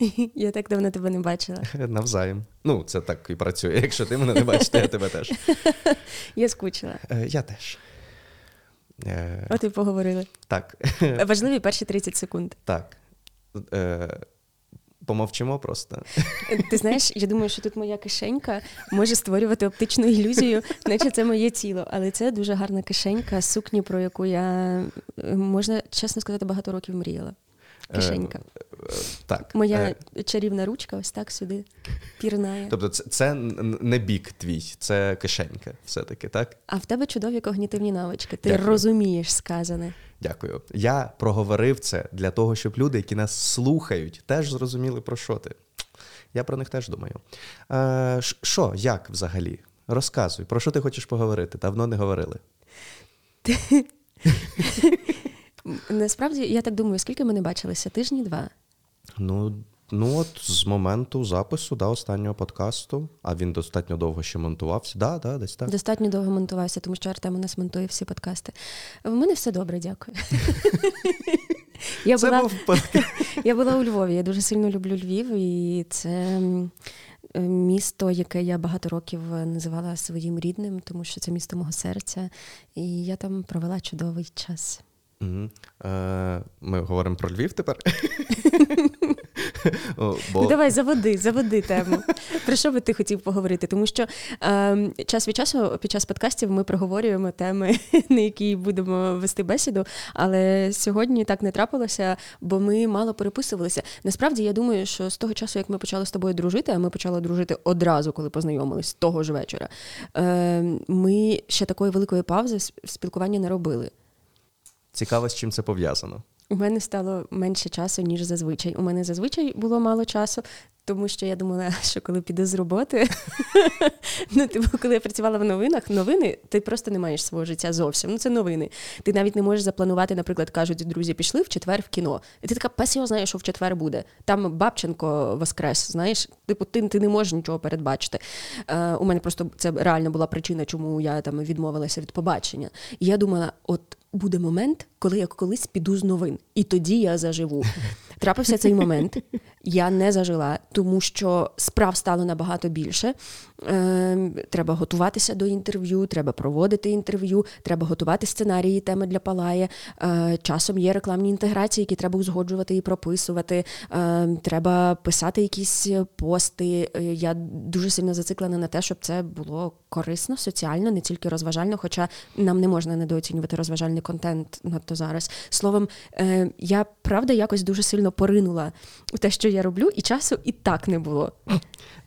Я так давно тебе не бачила. Навзаєм. Ну, це так і працює. Якщо ти мене не бачиш, то я тебе теж. Я скучила. Е, Я теж. Е, От і поговорили. Так. Важливі перші 30 секунд. Так. Е, Помовчимо просто. Ти знаєш, я думаю, що тут моя кишенька може створювати оптичну ілюзію, наче це моє тіло. Але це дуже гарна кишенька, сукні, про яку я можна чесно сказати, багато років мріяла. Кишенька. Е, е, Так. Моя Е, чарівна ручка ось так сюди пірнає. Тобто, це, це не бік твій, це кишенька, все-таки, так? А в тебе чудові когнітивні навички. Ти Дякую. розумієш сказане. Дякую. Я проговорив це для того, щоб люди, які нас слухають, теж зрозуміли, про що ти. Я про них теж думаю. Е, Що, як взагалі? Розказуй, про що ти хочеш поговорити? Давно не говорили. Насправді, я так думаю, скільки ми не бачилися? Тижні два. Ну, ну от з моменту запису да, останнього подкасту, а він достатньо довго ще монтувався. Да, да, десь так. Достатньо довго монтувався, тому що Артем у нас монтує всі подкасти. В мене все добре, дякую. Я була, я була у Львові. Я дуже сильно люблю Львів, і це е, місто, яке я багато років називала своїм рідним, тому що це місто мого серця. І я там провела чудовий час. Мгм. Е, Ми говоримо про Львів тепер. Бо- Ну, давай заводи, заводи тему. Про що би ти хотів поговорити? Тому що е, час від часу під час подкастів ми проговорюємо теми, на які будемо вести бесіду. Але сьогодні так не трапилося, бо ми мало переписувалися. Насправді, я думаю, що з того часу, як ми почали з тобою дружити, а ми почали дружити одразу, коли познайомились того ж вечора. Е, ми ще такої великої паузи в спілкуванні не робили. Цікаво, з чим це пов'язано. У мене стало менше часу, ніж зазвичай. У мене зазвичай було мало часу, тому що я думала, що коли піду з роботи, ну, типу, коли я працювала в новинах, новини, ти просто не маєш свого життя зовсім. Ну, це новини. Ти навіть не можеш запланувати, наприклад, кажуть, друзі, пішли в четвер в кіно. І ти така, пес його знає, що в четвер буде. Там Бабченко воскрес, знаєш, типу, ти, ти не можеш нічого передбачити. Е, у мене просто це реально була причина, чому я там відмовилася від побачення. І я думала, от буде момент, коли я колись піду з новин, і тоді я заживу. Трапився цей момент. Я не зажила, тому що справ стало набагато більше. Е, треба готуватися до інтерв'ю, треба проводити інтерв'ю, треба готувати сценарії, теми для палає. Е, часом є рекламні інтеграції, які треба узгоджувати і прописувати. Е, треба писати якісь пости. Е, Я дуже сильно зациклена на те, щоб це було корисно, соціально, не тільки розважально, хоча нам не можна недооцінювати розважальний контент надто зараз. Словом, е, я правда якось дуже сильно поринула у те, що я роблю, і часу і так не було.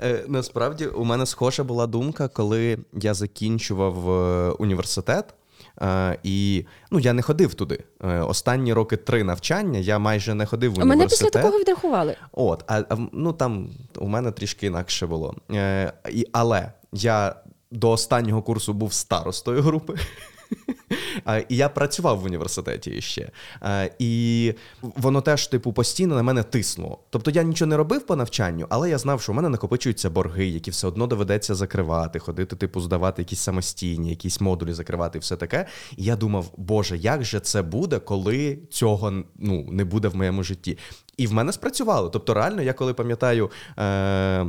Е, насправді, у мене схожа була думка, коли я закінчував е, університет. Е, і ну, я не ходив туди. Е, останні роки три навчання я майже не ходив в А мене університет. після такого відрахували. От, а, а ну там у мене трішки інакше було. Е, і, але я до останнього курсу був старостою групи. І я працював в університеті ще. І воно теж, типу, постійно на мене тиснуло. Тобто я нічого не робив по навчанню, але я знав, що в мене накопичуються борги, які все одно доведеться закривати, ходити, типу, здавати якісь самостійні, якісь модулі закривати і все таке. І я думав, боже, як же це буде, коли цього ну, не буде в моєму житті? І в мене спрацювало. Тобто, реально, я коли пам'ятаю. Е-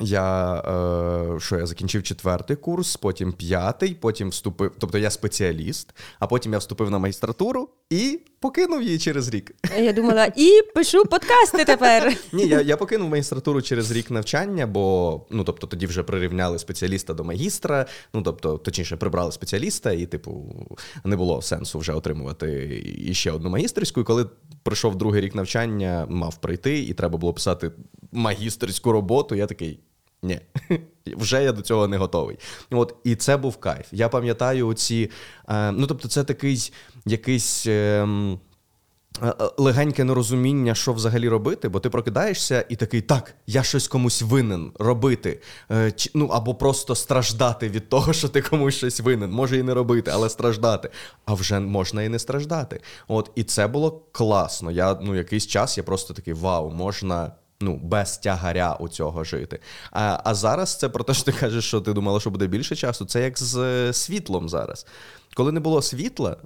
я е, що я закінчив четвертий курс, потім п'ятий, потім вступив. Тобто я спеціаліст, а потім я вступив на магістратуру і покинув її через рік. Я думала, і пишу подкасти тепер. Ні, я, я покинув магістратуру через рік навчання, бо ну тобто тоді вже прирівняли спеціаліста до магістра. Ну тобто, точніше, прибрали спеціаліста, і, типу, не було сенсу вже отримувати іще одну магістерську. І коли пройшов другий рік навчання, мав прийти, і треба було писати магістерську роботу. Я такий. Ні, вже я до цього не готовий. От і це був кайф. Я пам'ятаю ці. Е, ну тобто, це такий якийсь. Е, е, Легеньке нерозуміння, що взагалі робити, бо ти прокидаєшся і такий, так, я щось комусь винен робити. Е, ну або просто страждати від того, що ти комусь щось винен. Може і не робити, але страждати. А вже можна і не страждати. От і це було класно. Я ну якийсь час я просто такий вау, можна. Ну, без тягаря у цього жити. А а зараз це про те, що ти кажеш, що ти думала, що буде більше часу. Це як з е, світлом зараз. Коли не було світла,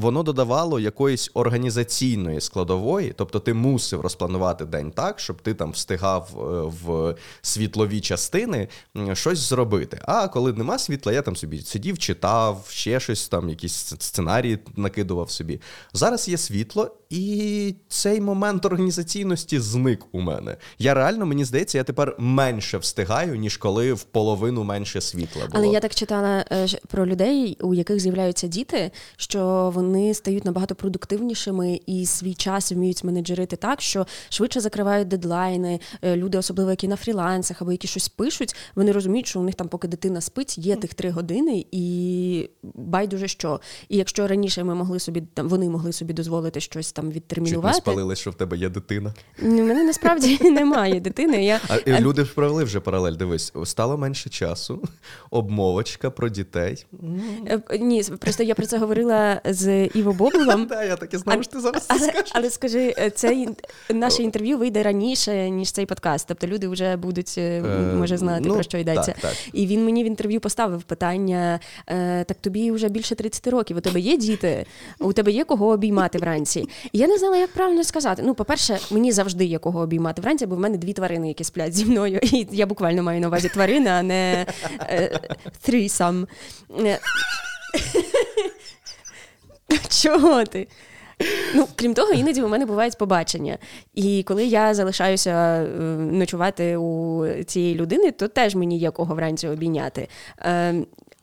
воно додавало якоїсь організаційної складової, тобто ти мусив розпланувати день так, щоб ти там встигав е, в світлові частини щось зробити. А коли нема світла, я там собі сидів, читав, ще щось там, якісь сценарії накидував собі. Зараз є світло, і цей момент організаційності зник у мене. Я реально, мені здається, я тепер менше встигаю, ніж коли в половину менше світла. було. Але я так читала е, про людей, у яких з'являються діти, що вони стають набагато продуктивнішими і свій час вміють менеджерити так, що швидше закривають дедлайни. Е, люди, особливо які на фрілансах або які щось пишуть, вони розуміють, що у них там, поки дитина спить, є тих три години, і байдуже що. І якщо раніше ми могли собі там, вони могли собі дозволити щось там відтермінувати. Чуть не спалили, що в тебе є дитина. У мене насправді немає дитини. Я... А люди ж провели вже паралель. Дивись, стало менше часу, обмовочка про дітей. Е, ні, просто я про це говорила з Іво Бобулом. Так, я так і знав, що ти зараз це скажеш. Але скажи, е, це наше інтерв'ю вийде раніше, ніж цей подкаст. Тобто люди вже будуть е, може знати ну, про що йдеться. І він мені в інтерв'ю поставив питання: так тобі вже більше 30 років, у тебе є діти, у тебе є кого обіймати вранці. І я не знала, як правильно сказати. Ну, по-перше, мені завжди є кого обіймати вранці, бо в мене дві тварини, які сплять зі мною. І я буквально маю на увазі тварини, а не threesome. Чого ти? Ну, крім того, іноді у мене бувають побачення. І коли я залишаюся е, ночувати у цієї людини, то теж мені є кого вранці обійняти. Е,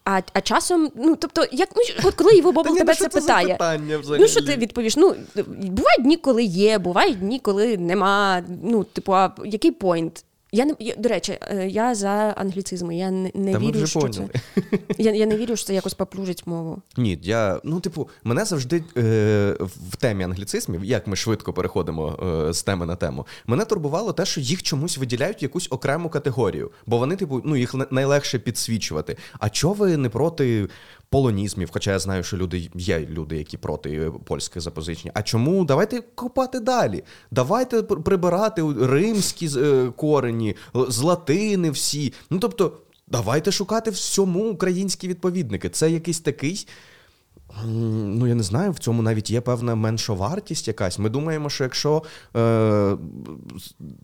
а а часом, ну тобто, як ну, от коли Іво Бобл тебе це питає, питання ну що ти відповіш? Ну бувають дні, коли є, бувають дні, коли нема. Ну, типу, а який пойнт? Я не я, до речі, е, я за англіцизми. Я не, не Та вірю, вже що поняли. це я я не вірю, що це якось поплужить мову. Ні, я ну, типу, мене завжди е, в темі англіцизмів, як ми швидко переходимо е, з теми на тему, мене турбувало те, що їх чомусь виділяють в якусь окрему категорію, бо вони, типу, ну їх найлегше підсвічувати. А чого ви не проти полонізмів? Хоча я знаю, що люди є люди, які проти польських запозичень. А чому давайте копати далі? Давайте прибирати римські е, корені, з латини всі. Ну тобто. Давайте шукати всьому українські відповідники. Це якийсь такий Ну, я не знаю, в цьому навіть є певна меншовартість якась. Ми думаємо, що якщо е,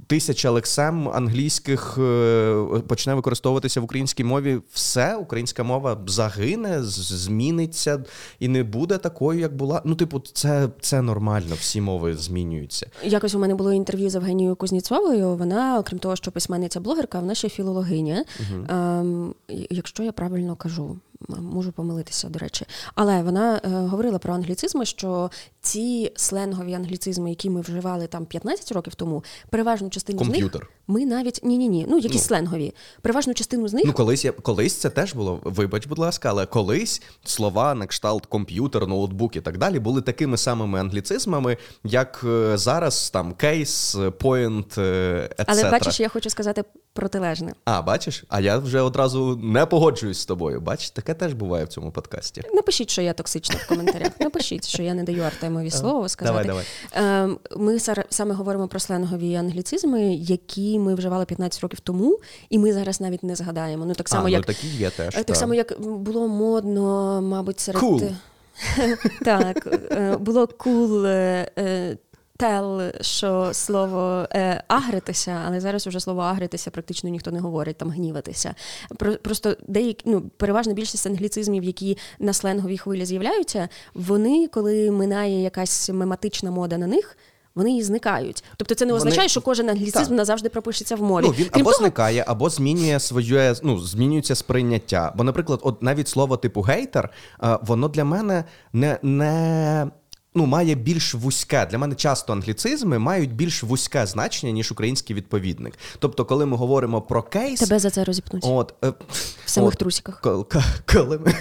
тисяча лексем англійських е, почне використовуватися в українській мові, все, українська мова загине, зміниться і не буде такою, як була. Ну, типу, це це нормально, всі мови змінюються. Якось у мене було інтерв'ю з Евгенією Кузніцовою. Вона, окрім того, що письменниця блогерка, вона ще філологиня. Угу. Е, якщо я правильно кажу можу помилитися, до речі. Але вона е, говорила про англіцизми, що ці сленгові англіцизми, які ми вживали там 15 років тому, переважну частину Комп'ютер. з них ми навіть ні, ні, ні, ну якісь ну. сленгові. Переважну частину з них. Ну, колись я колись це теж було. Вибач, будь ласка, але колись слова на кшталт комп'ютер, ноутбук і так далі були такими самими англіцизмами, як е, зараз там кейс, поінт, etc. Але бачиш, я хочу сказати протилежне. А, бачиш? А я вже одразу не погоджуюсь з тобою. Бачиш, таке теж буває в цьому подкасті. Напишіть, що я токсична в коментарях. Напишіть, що я не даю Артемові слово сказати. Давай, давай. Ем, ми саме говоримо про сленгові англіцизми, які ми вживали 15 років тому, і ми зараз навіть не згадаємо. Ну так само, а, як ну, такі є теж. Так та. само, як було модно, мабуть, серед. Cool. Так, е, було кул е, тел, що слово е, агритися, але зараз уже слово агритися практично ніхто не говорить, там гніватися. Про, просто деякі, ну, переважна більшість англіцизмів, які на сленговій хвилі з'являються, вони, коли минає якась мематична мода на них. Вони і зникають. Тобто це не означає, вони... що кожен англіцизм так. назавжди пропишеться в мові. Ну, Він Крім або того... зникає, або змінює своє, ну, змінюється сприйняття. Бо, наприклад, от навіть слово типу гейтер, воно для мене не не ну, має більш вузьке. Для мене часто англіцизми мають більш вузьке значення, ніж український відповідник. Тобто, коли ми говоримо про кейс. Тебе за це розіпнуть. От, е, В самих от, трусиках. Коли, коли ми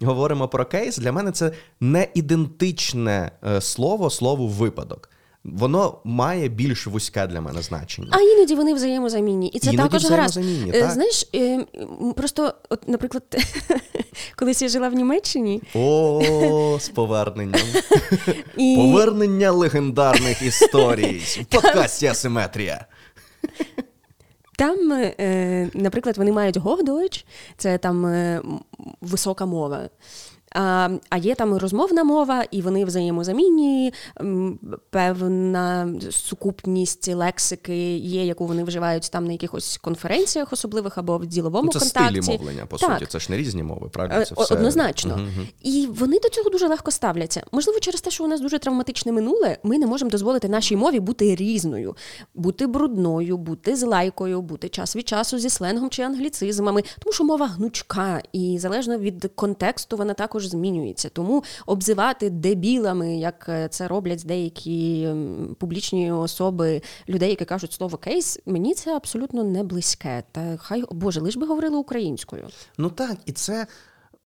говоримо про кейс, для мене це не ідентичне е, слово слову випадок. Воно має більш вузьке для мене значення. А іноді вони взаємозамінні. І це іноді також гаразд. Е, так? Знаєш, е, просто, от, наприклад, колись я жила в Німеччині. О, з поверненням. І... Повернення легендарних історій в подкасті Асиметрія. Там, е, наприклад, вони мають Hochdeutsch, це там висока мова. А а є там розмовна мова, і вони взаємозамінні, певна сукупність лексики є, яку вони вживають там на якихось конференціях особливих або в діловому ну, це контакті. стилі мовлення, по так. суті. Це ж не різні мови, правильно? Е, це все... Однозначно. Угу. І вони до цього дуже легко ставляться. Можливо, через те, що у нас дуже травматичне минуле, ми не можемо дозволити нашій мові бути різною, бути брудною, бути злайкою, бути час від часу зі сленгом чи англіцизмами, тому що мова гнучка, і залежно від контексту вона також змінюється. Тому обзивати дебілами, як е, це роблять деякі публічні особи людей, які кажуть слово кейс, мені це абсолютно не близьке. Та хай Боже, лиш би говорили українською. Ну так, і це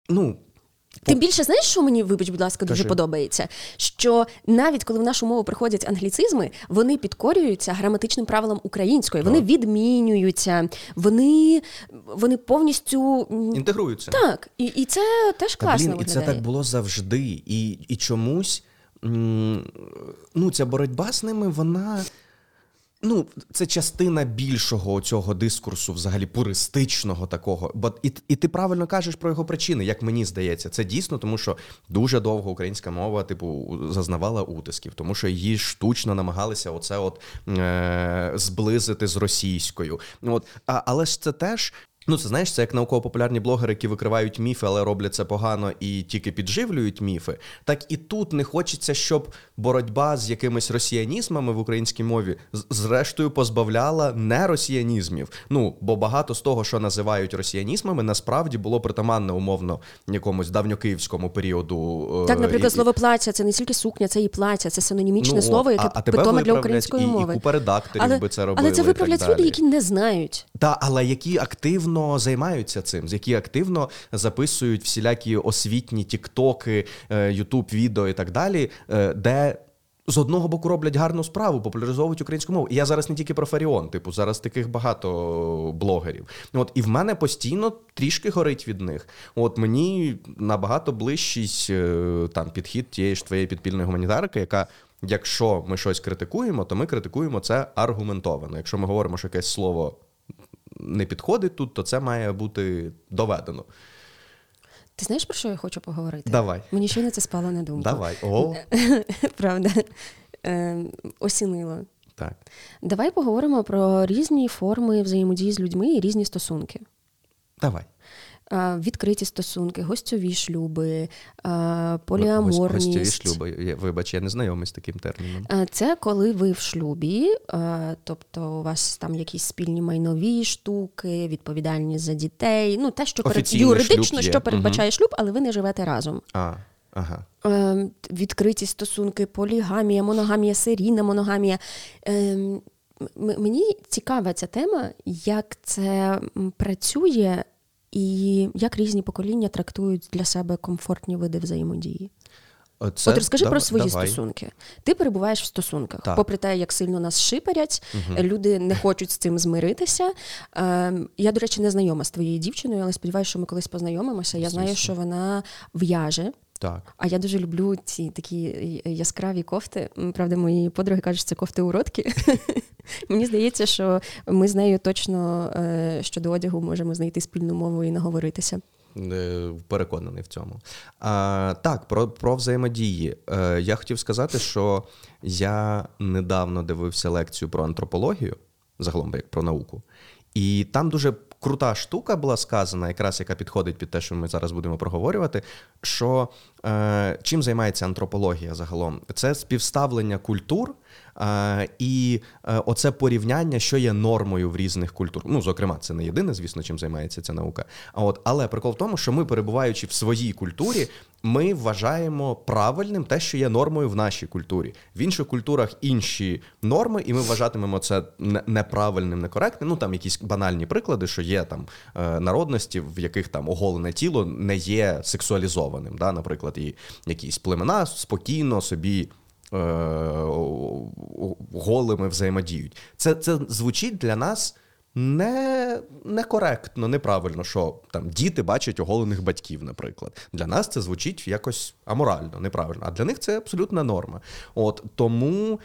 ну. Тим більше, знаєш, що мені, вибач, будь ласка, дуже Кажи. подобається? Що навіть коли в нашу мову приходять англіцизми, вони підкорюються граматичним правилам української, вони відмінюються, вони вони повністю інтегруються. Так, і і це теж класно. Та, блін, І це так було завжди. І, І чомусь ну, ця боротьба з ними, вона. Ну, це частина більшого цього дискурсу, взагалі пуристичного такого. Бо і і ти правильно кажеш про його причини, як мені здається, це дійсно, тому що дуже довго українська мова, типу, зазнавала утисків, тому що її штучно намагалися оце от е- зблизити з російською. От, а, Але ж це теж Ну, це знаєш, це як науково-популярні блогери, які викривають міфи, але роблять це погано і тільки підживлюють міфи. Так і тут не хочеться, щоб боротьба з якимись росіянізмами в українській мові зрештою позбавляла не росіянізмів. Ну бо багато з того, що називають росіянізмами, насправді було притаманне умовно якомусь давньокиївському періоду. Е, так, наприклад, слово плаття це не тільки сукня, це і плаття, це синонімічне ну, слово, яке а, питоме для української і, мови. І купа редакторів але, би це робили. Але це виправлять люди, які не знають. Так, але які активно активно займаються цим, які активно записують всілякі освітні тіктоки, е, ютуб відео і так далі, е, де. З одного боку роблять гарну справу, популяризовують українську мову. І я зараз не тільки про Фаріон, типу, зараз таких багато блогерів. От і в мене постійно трішки горить від них. От мені набагато ближчий е, там підхід тієї ж твоєї підпільної гуманітарки, яка, якщо ми щось критикуємо, то ми критикуємо це аргументовано. Якщо ми говоримо, що якесь слово не підходить тут, то це має бути доведено. Ти знаєш, про що я хочу поговорити? Давай. Мені ще не це спало на думку. Давай. О. Правда. Е, осінило. Так. Давай поговоримо про різні форми взаємодії з людьми і різні стосунки. Давай відкриті стосунки, гостьові шлюби, поліаморність. Гостьові шлюби, вибач, я не знайомий з таким терміном. Це коли ви в шлюбі, тобто у вас там якісь спільні майнові штуки, відповідальність за дітей. Ну, те, що перед... юридично, що передбачає угу. шлюб, але ви не живете разом. А, ага. Відкриті стосунки, полігамія, моногамія, серійна моногамія. Ем, мені цікава ця тема, як це працює і як різні покоління трактують для себе комфортні види взаємодії. Це, От розкажи да, про свої давай. стосунки. Ти перебуваєш в стосунках, так. попри те, як сильно нас шиперять, угу. люди не хочуть з цим змиритися. Е, Я, до речі, не знайома з твоєю дівчиною, але сподіваюся, що ми колись познайомимося. Я знаю, що вона в'яже. Так. А я дуже люблю ці такі яскраві кофти. Правда, мої подруги кажуть, що це кофти уродки. Мені здається, що ми з нею точно е, щодо одягу можемо знайти спільну мову і наговоритися. Е, переконаний в цьому. А, Так, про про взаємодії. Е, Я хотів сказати, що я недавно дивився лекцію про антропологію, загалом як про науку, і там дуже крута штука була сказана, якраз яка підходить під те, що ми зараз будемо проговорювати. Що е, чим займається антропологія загалом? Це співставлення культур. І е, оце порівняння, що є нормою в різних культурах. Ну, зокрема, це не єдине, звісно, чим займається ця наука. А от, але прикол в тому, що ми, перебуваючи в своїй культурі, ми вважаємо правильним те, що є нормою в нашій культурі. В інших культурах інші норми, і ми вважатимемо це неправильним, некоректним. Ну там якісь банальні приклади, що є там е, народності, в яких там оголене тіло не є сексуалізованим. Да? Наприклад, і якісь племена спокійно собі. Е, голими взаємодіють. Це це звучить для нас не, некоректно, неправильно, що там діти бачать оголених батьків, наприклад. Для нас це звучить якось аморально, неправильно. А для них це абсолютна норма. От Тому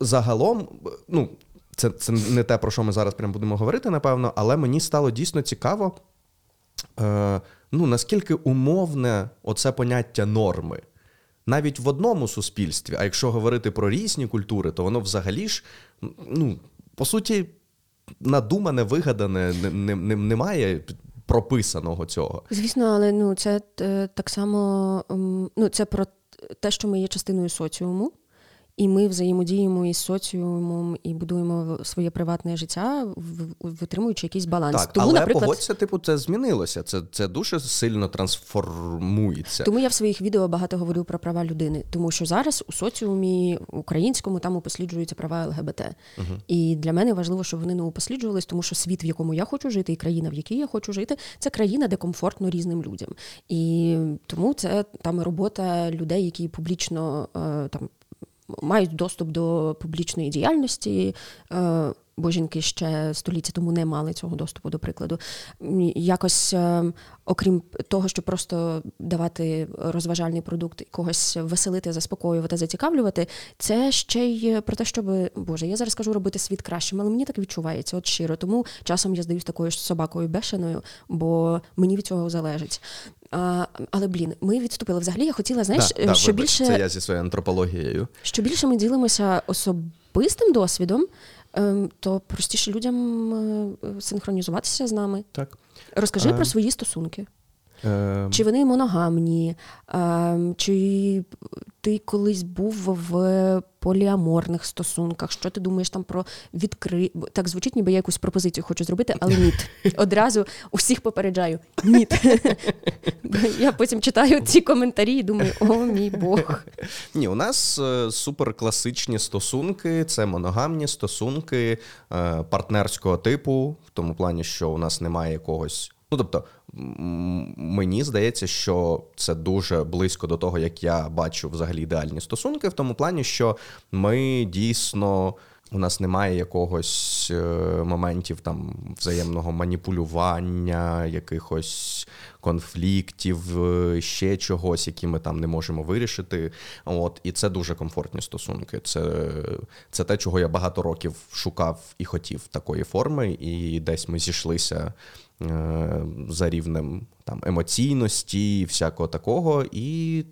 загалом, ну, це, це не те, про що ми зараз прямо будемо говорити, напевно, але мені стало дійсно цікаво. е, ну, наскільки умовне оце поняття норми. Навіть в одному суспільстві, а якщо говорити про різні культури, то воно взагалі ж, ну, по суті, надумане, вигадане, не, не, немає прописаного цього. Звісно, але ну це е, так само ну, це про те, що ми є частиною соціуму. І ми взаємодіємо із соціумом і будуємо своє приватне життя, витримуючи якийсь баланс. Так, Тому, але наприклад, погодься, типу, це змінилося. Це це дуже сильно трансформується. Тому я в своїх відео багато говорю про права людини, тому що зараз у соціумі українському там упосліджуються права ЛГБТ. Угу. І для мене важливо, щоб вони не упосліджувались, тому що світ, в якому я хочу жити, і країна, в якій я хочу жити, це країна, де комфортно різним людям. І тому це там робота людей, які публічно е, там мають доступ до публічної діяльності. Е, бо жінки ще століття тому не мали цього доступу, до прикладу. Якось, е, окрім того, щоб просто давати розважальний продукт, когось веселити, заспокоювати, зацікавлювати, це ще й про те, щоб Боже, я зараз кажу робити світ кращим, але мені так відчувається, от щиро. Тому часом я здаюсь такою ж собакою бешеною, бо мені від цього залежить. А, Але блін, ми відступили. Взагалі я хотіла, знаєш, да, що да, більше це я зі своєю антропологією. Що більше ми ділимося особистим досвідом, ем, то простіше людям е, синхронізуватися з нами. Так. Розкажи а... про свої стосунки. Ем. Чи вони моногамні, ем, чи ти колись був в поліаморних стосунках? Що ти думаєш там про відкри... Так звучить, ніби я якусь пропозицію хочу зробити, але ні. Одразу усіх попереджаю. Ні. Я потім читаю ці коментарі і думаю, о мій Бог. Ні, у нас е, суперкласичні стосунки, це моногамні стосунки е, партнерського типу, в тому плані, що у нас немає якогось. Ну, тобто, мені здається, що це дуже близько до того, як я бачу взагалі ідеальні стосунки, в тому плані, що ми дійсно. У нас немає якогось е, моментів там взаємного маніпулювання, якихось конфліктів, е, ще чогось, які ми там не можемо вирішити. От і це дуже комфортні стосунки. Це це те, чого я багато років шукав і хотів такої форми, і десь ми зійшлися за рівнем там емоційності, всякого такого, і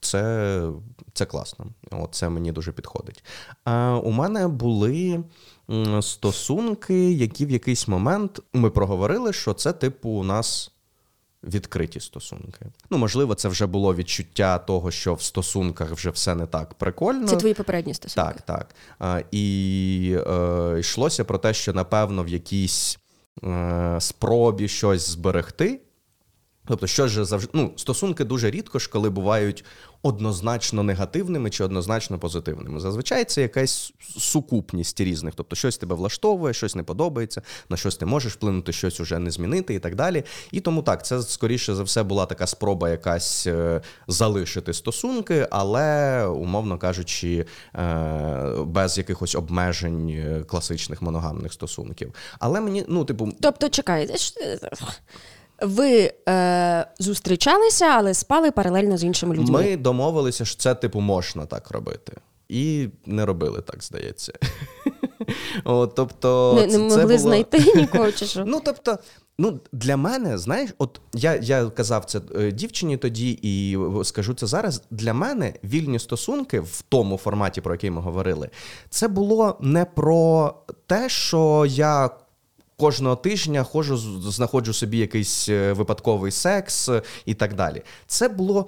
це це класно. От Це мені дуже підходить. А у мене були стосунки, які в якийсь момент ми проговорили, що це, типу, у нас. Відкриті стосунки. Ну, можливо, це вже було відчуття того, що в стосунках вже все не так прикольно. Це твої попередні стосунки. Так, так. А, І е, йшлося про те, що напевно в якійсь Е, спробі щось зберегти. Тобто, що ж завжди ну, стосунки дуже рідко ж, коли бувають однозначно негативними чи однозначно позитивними. Зазвичай це якась сукупність різних. Тобто, щось тебе влаштовує, щось не подобається, на щось ти можеш вплинути, щось уже не змінити і так далі. І тому так, це скоріше за все була така спроба якась е, залишити стосунки, але, умовно кажучи, е, без якихось обмежень е, класичних моногамних стосунків. Але мені, ну, типу. Тобто, чекай, ви е, зустрічалися, але спали паралельно з іншими людьми. Ми домовилися, що це типу можна так робити. І не робили так, здається. О, тобто, Не, не могли було... знайти нікого чи що? Ну, тобто, ну, для мене, знаєш, от я я казав це е, дівчині тоді і скажу це зараз. Для мене вільні стосунки в тому форматі, про який ми говорили, це було не про те, що я кожного тижня ходжу, знаходжу собі якийсь е, випадковий секс е, і так далі. Це було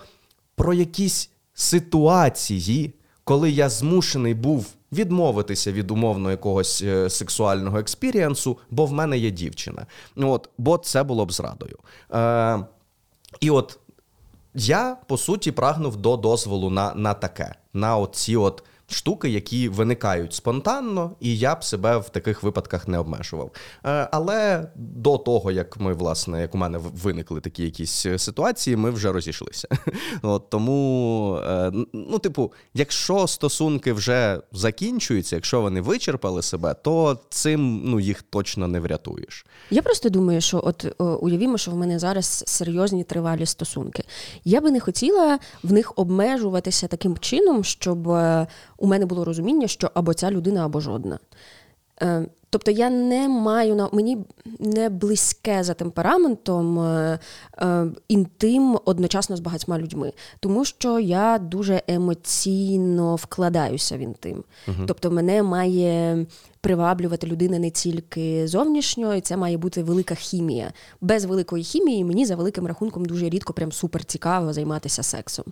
про якісь ситуації, коли я змушений був відмовитися від умовно якогось е, сексуального experience 'у, бо в мене є дівчина. От, Бо це було б зрадою. Е, І от я по суті прагнув до дозволу на на таке, на оці от штуки, які виникають спонтанно, і я б себе в таких випадках не обмежував. Е, але до того, як ми, власне, як у мене виникли такі якісь ситуації, ми вже розійшлися. От Тому, е, ну, типу, якщо стосунки вже закінчуються, якщо вони вичерпали себе, то цим ну, їх точно не врятуєш. Я просто думаю, що от уявімо, що в мене зараз серйозні тривалі стосунки. Я би не хотіла в них обмежуватися таким чином, щоб е, у мене було розуміння, що або ця людина, або жодна. Е, тобто я не маю на мені не близьке за темпераментом е, е, інтим одночасно з багатьма людьми, тому що я дуже емоційно вкладаюся в інтим. uh Тобто, мене має приваблювати людина не тільки зовнішньо, і це має бути велика хімія. Без великої хімії мені за великим рахунком дуже рідко, прям супер цікаво займатися сексом.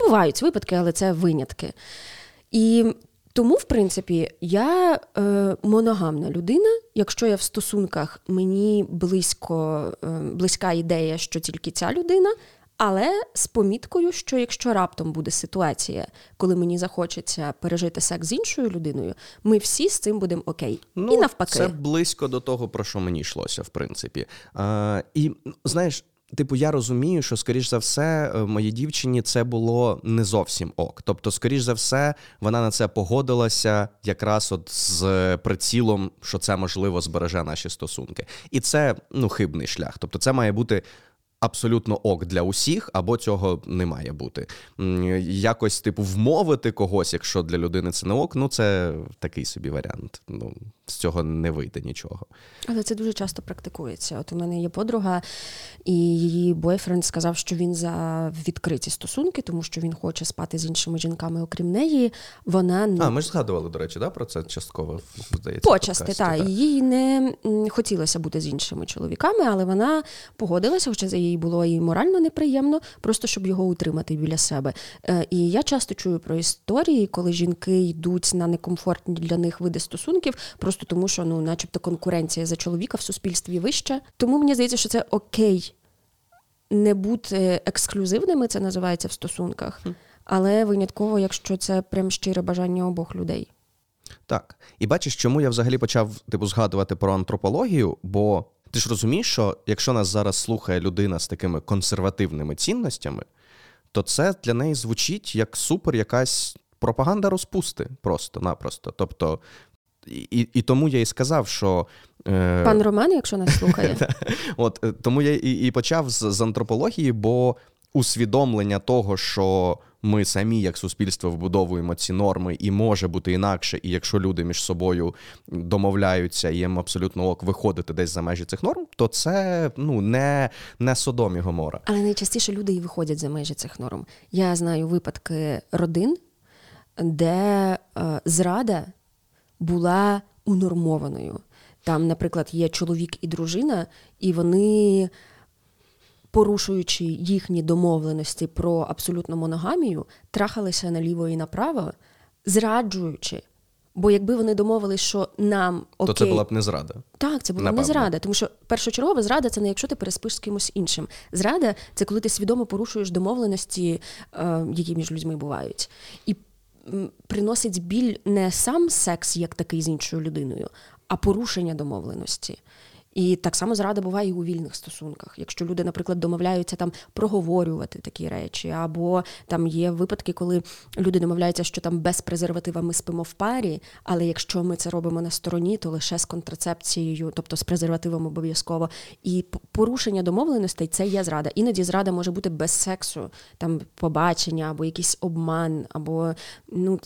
Бувають випадки, але це винятки. І тому, в принципі, я е, моногамна людина. Якщо я в стосунках, мені близько, е, близька ідея, що тільки ця людина, але з поміткою, що якщо раптом буде ситуація, коли мені захочеться пережити секс з іншою людиною, ми всі з цим будемо окей. Ну, І навпаки, це близько до того, про що мені йшлося, в принципі. А, І знаєш. Типу, я розумію, що, скоріш за все, е, моїй дівчині це було не зовсім ок. Тобто, скоріш за все, вона на це погодилася якраз от з прицілом, що це можливо збереже наші стосунки. І це ну хибний шлях. Тобто, це має бути абсолютно ок для усіх, або цього не має бути. Якось, типу, вмовити когось, якщо для людини це не ок, ну це такий собі варіант. Ну, з цього не вийде нічого. Але це дуже часто практикується. От у мене є подруга, і її бойфренд сказав, що він за відкриті стосунки, тому що він хоче спати з іншими жінками, окрім неї. Вона не а ми ж згадували, до речі, да, про це частково здається. Почасти, так. Їй не хотілося бути з іншими чоловіками, але вона погодилася, хоча за їй було і морально неприємно, просто щоб його утримати біля себе. Е, і я часто чую про історії, коли жінки йдуть на некомфортні для них види стосунків, просто тому, що ну, начебто, конкуренція за чоловіка в суспільстві вища. Тому мені здається, що це окей. Не бути ексклюзивними, це називається в стосунках, але винятково, якщо це прям щире бажання обох людей. Так. І бачиш, чому я взагалі почав типу згадувати про антропологію, бо ти ж розумієш, що якщо нас зараз слухає людина з такими консервативними цінностями, то це для неї звучить як супер якась пропаганда розпусти просто-напросто. Тобто, і і тому я і сказав, що. Е... Пан Роман, якщо нас слухає. От е, Тому я і і почав з, з антропології, бо усвідомлення того, що ми самі, як суспільство, вбудовуємо ці норми, і може бути інакше, і якщо люди між собою домовляються і їм абсолютно ок виходити десь за межі цих норм, то це ну не не Содом і Гомора. Але найчастіше люди і виходять за межі цих норм. Я знаю випадки родин, де е, зрада була унормованою. Там, наприклад, є чоловік і дружина, і вони порушуючи їхні домовленості про абсолютну моногамію, трахалися наліво і направо, зраджуючи. Бо якби вони домовились, що нам окей... то це була б не зрада. Так, це була не зрада, тому що першочергова зрада це не якщо ти переспиш з кимось іншим. Зрада це коли ти свідомо порушуєш домовленості, е, які між людьми бувають, і приносить біль не сам секс як такий з іншою людиною, а порушення домовленості. І так само зрада буває і у вільних стосунках. Якщо люди, наприклад, домовляються там проговорювати такі речі, або там є випадки, коли люди домовляються, що там без презерватива ми спимо в парі, але якщо ми це робимо на стороні, то лише з контрацепцією, тобто з презервативом обов'язково. І порушення домовленостей це є зрада. Іноді зрада може бути без сексу, там побачення, або якийсь обман, або ну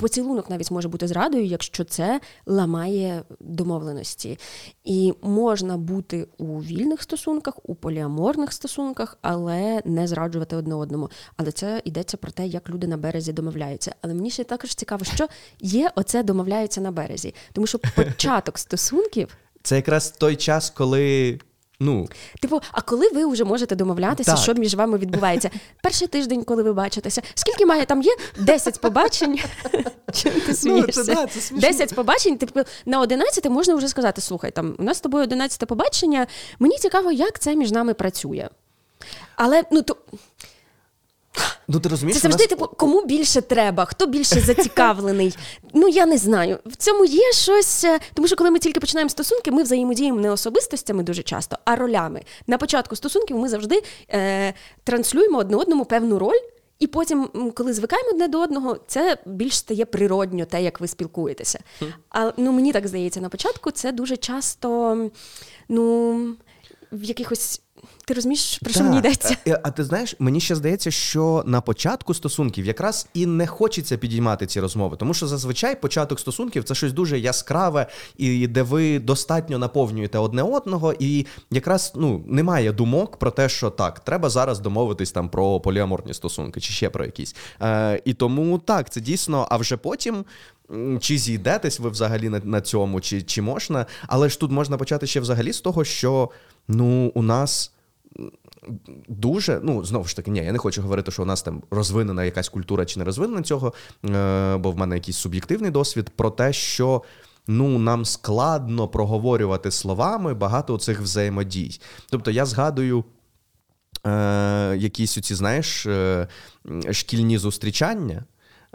поцілунок навіть може бути зрадою, якщо це ламає домовленості. І можна бути у вільних стосунках, у поліаморних стосунках, але не зраджувати одне одному. Але це йдеться про те, як люди на березі домовляються. Але мені ще також цікаво, що є оце домовляються на березі, тому що початок стосунків. Це якраз той час, коли Ну типу, а коли ви вже можете домовлятися, так. що між вами відбувається? Перший тиждень, коли ви бачитеся, скільки має там є? Десять побачень. Чим ти смієшся? Ну, це, це 10 побачень, типу, на 11 можна вже сказати: слухай, там у нас з тобою 11 побачення. Мені цікаво, як це між нами працює. Але ну то. Ну, ти розумієш, Це завжди, нас... типу, кому більше треба, хто більше зацікавлений. Ну, я не знаю. В цьому є щось. Е, тому що, коли ми тільки починаємо стосунки, ми взаємодіємо не особистостями дуже часто, а ролями. На початку стосунків ми завжди е, транслюємо одне одному певну роль. І потім, коли звикаємо одне до одного, це більш стає природньо, те, як ви спілкуєтеся. А ну мені так здається, на початку це дуже часто, ну в якихось. Ти розумієш, про що мені йдеться? А, е, а ти знаєш, мені ще здається, що на початку стосунків якраз і не хочеться підіймати ці розмови, тому що зазвичай початок стосунків це щось дуже яскраве, і де ви достатньо наповнюєте одне одного, і якраз ну немає думок про те, що так, треба зараз домовитись там про поліаморні стосунки чи ще про якісь. Е, І тому так, це дійсно, а вже потім. Чи зійдетесь ви взагалі на на цьому, чи чи можна? Але ж тут можна почати ще взагалі з того, що ну у нас дуже, ну знову ж таки, ні, я не хочу говорити, що у нас там розвинена якась культура чи не розвинена цього, е, бо в мене якийсь суб'єктивний досвід про те, що. Ну, нам складно проговорювати словами багато цих взаємодій. Тобто я згадую е, якісь оці, знаєш, е, шкільні зустрічання.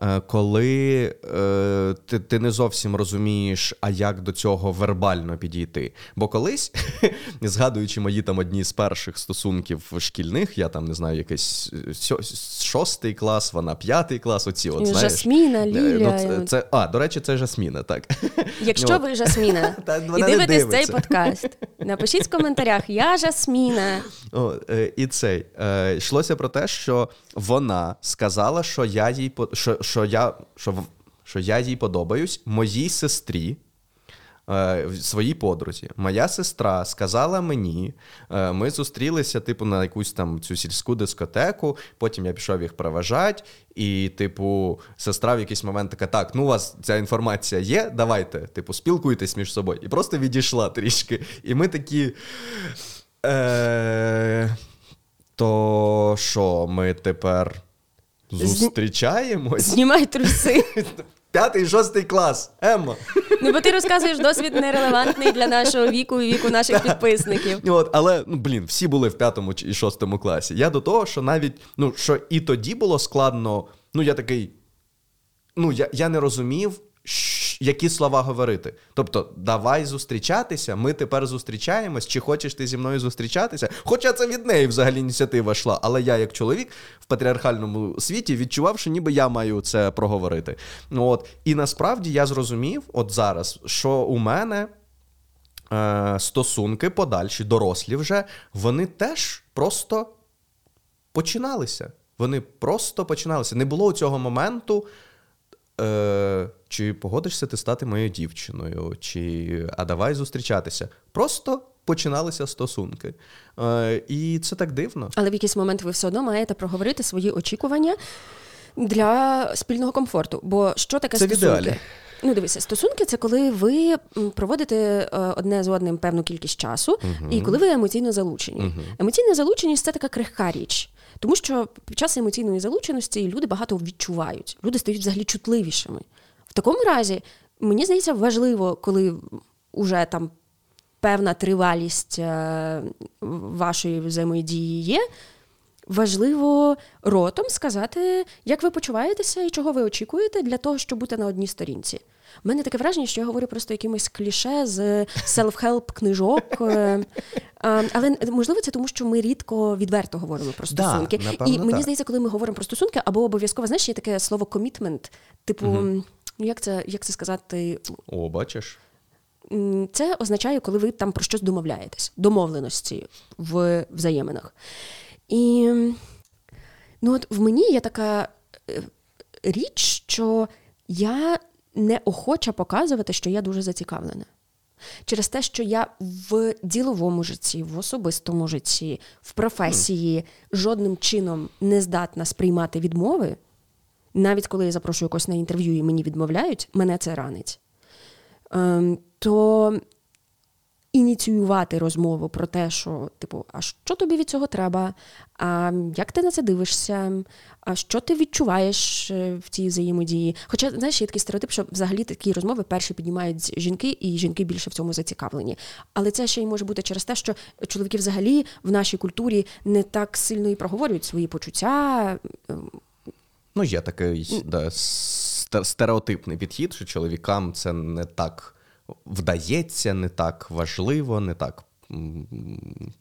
Е, коли е, ти ти не зовсім розумієш, а як до цього вербально підійти. Бо колись, згадуючи мої там одні з перших стосунків шкільних, я там не знаю, якийсь шостий клас, вона п'ятий клас. Оці от знаєш. Жасміна, е, Ліля. Ну, це, це, А, до речі, це Жасміна, так. Якщо ви Жасміна і дивитесь цей подкаст, напишіть в коментарях: я Жасміна. О, І цей йшлося про те, що вона сказала, що я їй що, що я що, що я їй подобаюсь моїй сестрі. Е, своїй подрузі. Моя сестра сказала мені, е, ми зустрілися, типу, на якусь там цю сільську дискотеку. Потім я пішов їх проважати, і, типу, сестра в якийсь момент така: так, ну у вас ця інформація є, давайте, типу, спілкуйтесь між собою. І просто відійшла трішки. І ми такі. Е, То що, ми тепер Зустрічаємось? Знімай труси. П'ятий, шостий клас. Емма. Ну, бо ти розказуєш досвід нерелевантний для нашого віку і віку наших підписників. От, Але, ну блін, всі були в п'ятому і шостому класі. Я до того, що навіть ну, що і тоді було складно, ну я такий. Ну, я, я не розумів, які слова говорити. Тобто, давай зустрічатися, ми тепер зустрічаємось, чи хочеш ти зі мною зустрічатися? Хоча це від неї взагалі ініціатива йшла. Але я, як чоловік в патріархальному світі, відчував, що ніби я маю це проговорити. От. І насправді я зрозумів, от зараз, що у мене. Е, стосунки подальші, дорослі вже, вони теж просто починалися. Вони просто починалися. Не було цього моменту, е, чи погодишся ти стати моєю дівчиною, чи а давай зустрічатися. Просто починалися стосунки. Е, І це так дивно. Але в якийсь момент ви все одно маєте проговорити свої очікування для спільного комфорту. Бо що таке це стосунки? Ну, дивися, стосунки це коли ви проводите е, одне з одним певну кількість часу, uh і коли ви емоційно залучені. uh Емоційна залученість це така крихка річ. Тому що під час емоційної залученості люди багато відчувають, люди стають взагалі чутливішими. Такому разі, мені здається, важливо, коли вже там певна тривалість е, вашої взаємодії є. Важливо ротом сказати, як ви почуваєтеся і чого ви очікуєте для того, щоб бути на одній сторінці. У мене таке враження, що я говорю просто якимось кліше з self-help книжок. Е, але можливо, це тому, що ми рідко відверто говоримо про стосунки. Да, напевно, і мені так. здається, коли ми говоримо про стосунки, або обов'язково знаєш, є таке слово комітмент, типу, угу. Ну як це як це сказати? О, бачиш. Це означає, коли ви там про щось домовляєтесь, домовленості в взаєминах. І ну от в мені є така е, річ, що я неохоча показувати, що я дуже зацікавлена. Через те, що я в діловому житті, в особистому житті, в професії жодним чином не здатна сприймати відмови, навіть коли я запрошую когось на інтерв'ю і мені відмовляють, мене це ранить. Ем, то ініціювати розмову про те, що, типу, а що тобі від цього треба? А як ти на це дивишся? А що ти відчуваєш е, в цій взаємодії? Хоча, знаєш, є такий стереотип, що взагалі такі розмови перші піднімають жінки, і жінки більше в цьому зацікавлені. Але це ще й може бути через те, що чоловіки взагалі в нашій культурі не так сильно і проговорюють свої почуття. Ну, є такий да, стереотипний підхід, що чоловікам це не так вдається, не так важливо, не так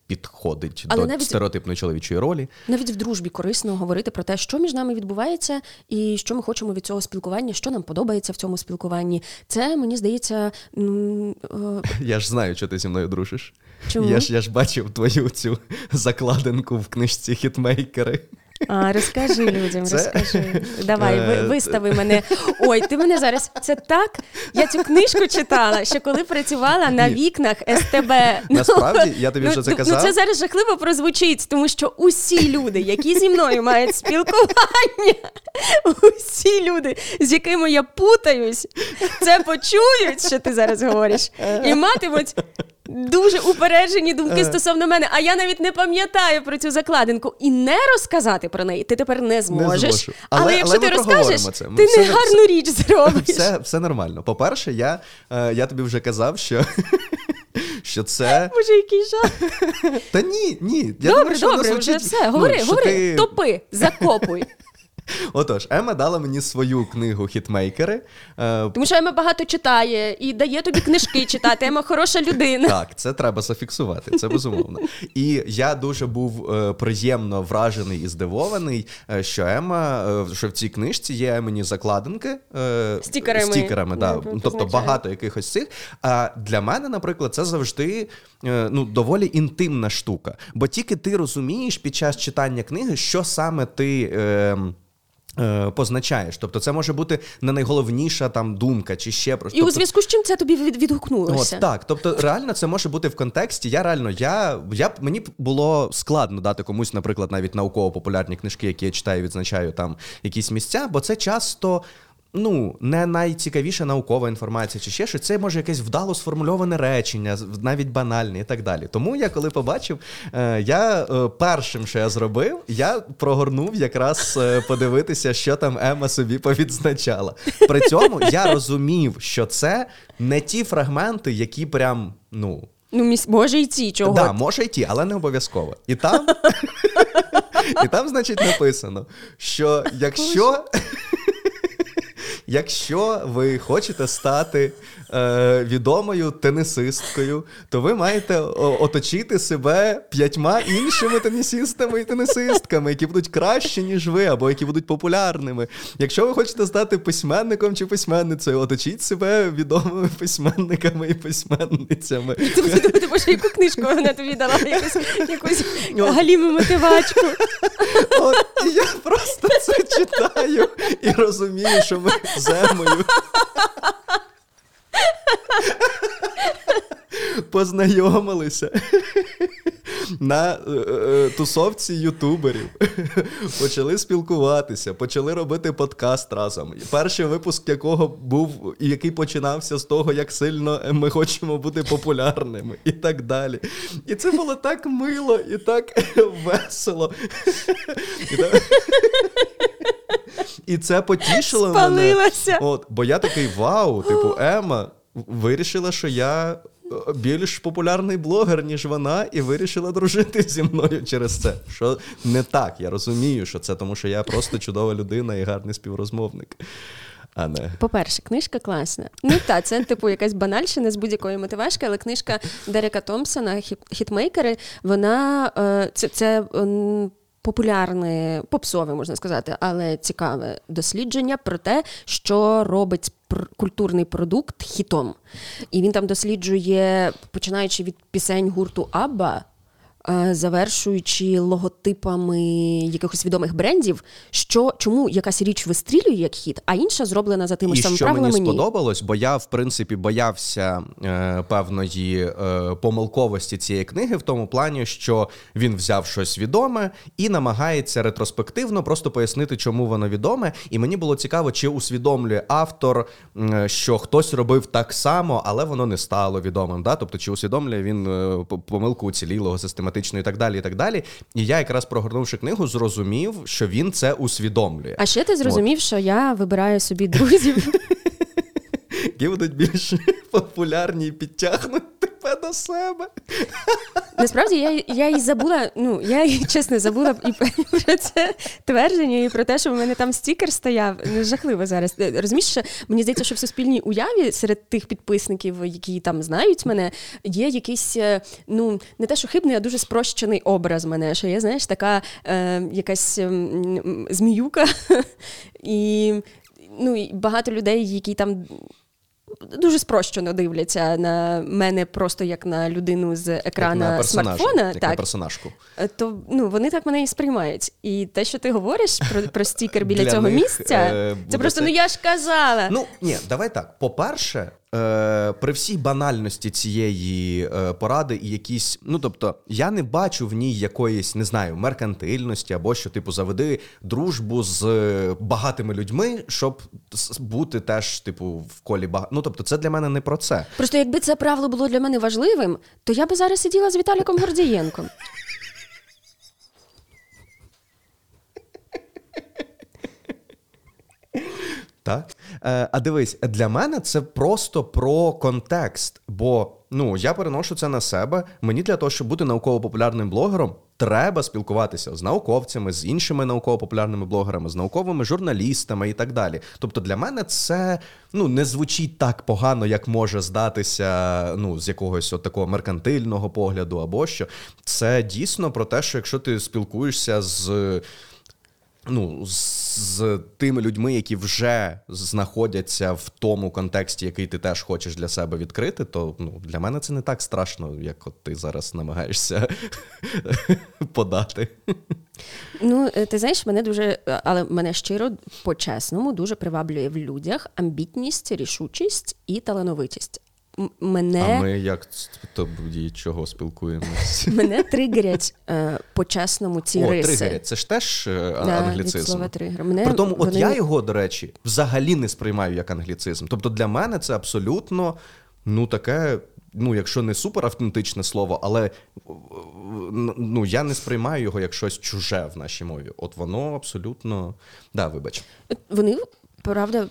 підходить Але до навіть, стереотипної чоловічої ролі. Навіть в дружбі корисно говорити про те, що між нами відбувається, і що ми хочемо від цього спілкування, що нам подобається в цьому спілкуванні. Це мені здається. Ну, Я ж знаю, що ти зі мною дружиш. Чому? Я ж я ж бачив твою цю закладинку в книжці хітмейкери. А, Розкажи людям, це... розкажи. Давай, е, вистави мене. Ой, ти мене зараз. Це так. Я цю книжку читала, що коли працювала на вікнах СТБ. Ну, Насправді, я тобі вже це ну, казав. Ну, Це зараз жахливо прозвучить, тому що усі люди, які зі мною мають спілкування, усі люди, з якими я путаюсь, це почують, що ти зараз говориш, і матимуть дуже упереджені думки е. стосовно мене, а я навіть не пам'ятаю про цю закладинку. І не розказати про неї ти тепер не зможеш. Не але, але якщо але ти розкажеш, це. ти все, не гарну річ зробиш. Все все нормально. По-перше, я е, я тобі вже казав, що. Що це. Боже, який жах. Та ні, ні. Я Добре, думаю, добре, вже все. Говори, ну, говори, ти... топи, закопуй. Отож, Ема дала мені свою книгу хітмейкери. Е, Тому що Ема багато читає і дає тобі книжки читати. Ема хороша людина. Так, це треба зафіксувати, це безумовно. І я дуже був е, приємно вражений і здивований, е, що Ема, що в цій книжці є мені закладинки стікерами. стікерами да. Тобто багато якихось цих. А для мене, наприклад, це завжди ну, доволі інтимна штука. Бо тільки ти розумієш під час читання книги, що саме ти. Е, позначаєш, тобто це може бути не найголовніша там думка чи ще про І тобто... у зв'язку з чим це тобі відгукнулося? От, Так, тобто реально це може бути в контексті. Я реально я я мені було складно дати комусь, наприклад, навіть науково-популярні книжки, які я читаю, відзначаю там якісь місця, бо це часто ну, не найцікавіша наукова інформація, чи ще щось, це може якесь вдало сформульоване речення, навіть банальне і так далі. Тому я коли побачив, е, я е, першим, що я зробив, я прогорнув якраз е, подивитися, що там Ема собі повідзначала. При цьому я розумів, що це не ті фрагменти, які прям, ну. Ну, може йти чого. Так, да, може йти, але не обов'язково. І там, і там, значить, написано, що якщо. Якщо ви хочете стати е, відомою тенісисткою, то ви маєте оточити себе п'ятьма іншими тенісистами і тенісистками, які будуть кращі, ніж ви, або які будуть популярними. Якщо ви хочете стати письменником чи письменницею, оточіть себе відомими письменниками і письменницями. Ти може, яку книжку вона тобі дала якусь якусь галіму мотивачку. От, І я просто це читаю і розумію, що ми земою. Познайомилися на е, е, тусовці ютуберів, почали спілкуватися, почали робити подкаст разом. Перший випуск якого був, який починався з того, як сильно ми хочемо бути популярними, і так далі. І це було так мило і так весело. І так... І це потішило Спалилася. мене. От, Бо я такий вау, типу, Ема вирішила, що я е, більш популярний блогер, ніж вона, і вирішила дружити зі мною через це. Що не так. Я розумію, що це тому, що я просто чудова людина і гарний співрозмовник. А не. По-перше, книжка класна. Ну так, це типу якась банальщина з будь-якої мотивашки, але книжка Дерека Томпсона Хітмейкери, вона е, це. це популярне, попсове, можна сказати, але цікаве дослідження про те, що робить культурний продукт хітом. І він там досліджує, починаючи від пісень гурту Абба. Е, завершуючи логотипами якихось відомих брендів, що чому якась річ вистрілює як хіт, а інша зроблена за тими ж самими правилами. що мені сподобалось, бо я в принципі боявся е, певної е, помилковості цієї книги в тому плані, що він взяв щось відоме і намагається ретроспективно просто пояснити, чому воно відоме. І мені було цікаво, чи усвідомлює автор, е, що хтось робив так само, але воно не стало відомим. Да? Тобто, чи усвідомлює він е, помилку уцілілого систематичного систематично і так далі. І так далі. І я, якраз прогорнувши книгу, зрозумів, що він це усвідомлює. А ще ти зрозумів, От. що я вибираю собі друзів. Які будуть більш популярні і підтягнути. Тебе до себе. Насправді я я і забула, ну я чесно забула і про це твердження, і про те, що в мене там стікер стояв. Ну, жахливо зараз. Розумієш, що мені здається, що в суспільній уяві серед тих підписників, які там знають мене, є якийсь, е, ну не те, що хибний, а дуже спрощений образ мене. Що я, знаєш, така е, якась е, зміюка. І ну, багато людей, які там дуже спрощено дивляться на мене просто як на людину з екрана як смартфона, як так, на персонажку. Е, то ну, вони так мене і сприймають. І те, що ти говориш про про стікер біля цього них, місця, е, це просто це... ну я ж казала. Ну ні, давай так. По-перше, е, при всій банальності цієї е, поради і якісь, ну тобто, я не бачу в ній якоїсь, не знаю, меркантильності або що, типу, заведи дружбу з багатими людьми, щоб бути теж, типу, в колі багато. Ну тобто, це для мене не про це. Просто якби це правило було для мене важливим, то я би зараз сиділа з Віталіком Гордієнком. Так? Е, А дивись, для мене це просто про контекст. Бо ну, я переношу це на себе. Мені для того, щоб бути науково-популярним блогером, треба спілкуватися з науковцями, з іншими науково-популярними блогерами, з науковими журналістами і так далі. Тобто для мене це ну, не звучить так погано, як може здатися ну, з якогось от такого меркантильного погляду або що. Це дійсно про те, що якщо ти спілкуєшся з ну, з тими людьми, які вже знаходяться в тому контексті, який ти теж хочеш для себе відкрити, то ну, для мене це не так страшно, як от ти зараз намагаєшся подати. Ну, е, ти знаєш, мене дуже, але мене щиро по-чесному дуже приваблює в людях амбітність, рішучість і талановитість мене. А ми як тоді чого спілкуємося? Мене тригерять е, по-чесному ці О, риси. тригерять. Це ж теж е, да, англіцизм. Від слова тригер. Мене, При тому, от вони... я його, до речі, взагалі не сприймаю як англіцизм. Тобто для мене це абсолютно ну таке. Ну, якщо не супер автентичне слово, але ну, я не сприймаю його як щось чуже в нашій мові. От воно абсолютно. Да, вибач. Вони, правда,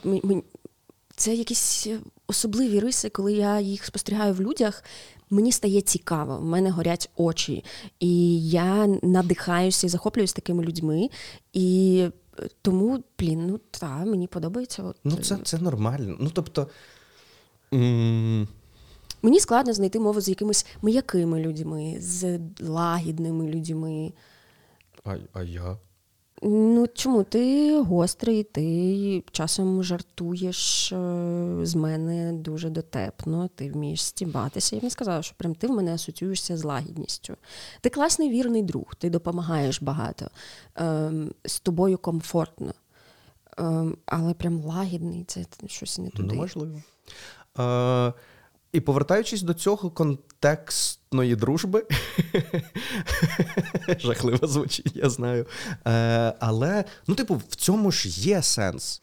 це якісь особливі риси, коли я їх спостерігаю в людях. Мені стає цікаво, в мене горять очі, і я надихаюся і захоплююсь такими людьми. І е, тому, блін, ну та мені подобається. От... Ну, це це нормально. Ну, тобто. М- Мені складно знайти мову з якимись м'якими людьми, з лагідними людьми. А, А я? Ну чому ти гострий, ти часом жартуєш е, з мене дуже дотепно, ти вмієш стібатися. Я б не сказала, що прям ти в мене асоціюєшся з лагідністю. Ти класний вірний друг, ти допомагаєш багато, ем, з тобою комфортно. Ем, але прям лагідний це щось не туди. Ну, можливо. І повертаючись до цього контекстної дружби, жахливо звучить, я знаю. Е, Але, ну, типу, в цьому ж є сенс.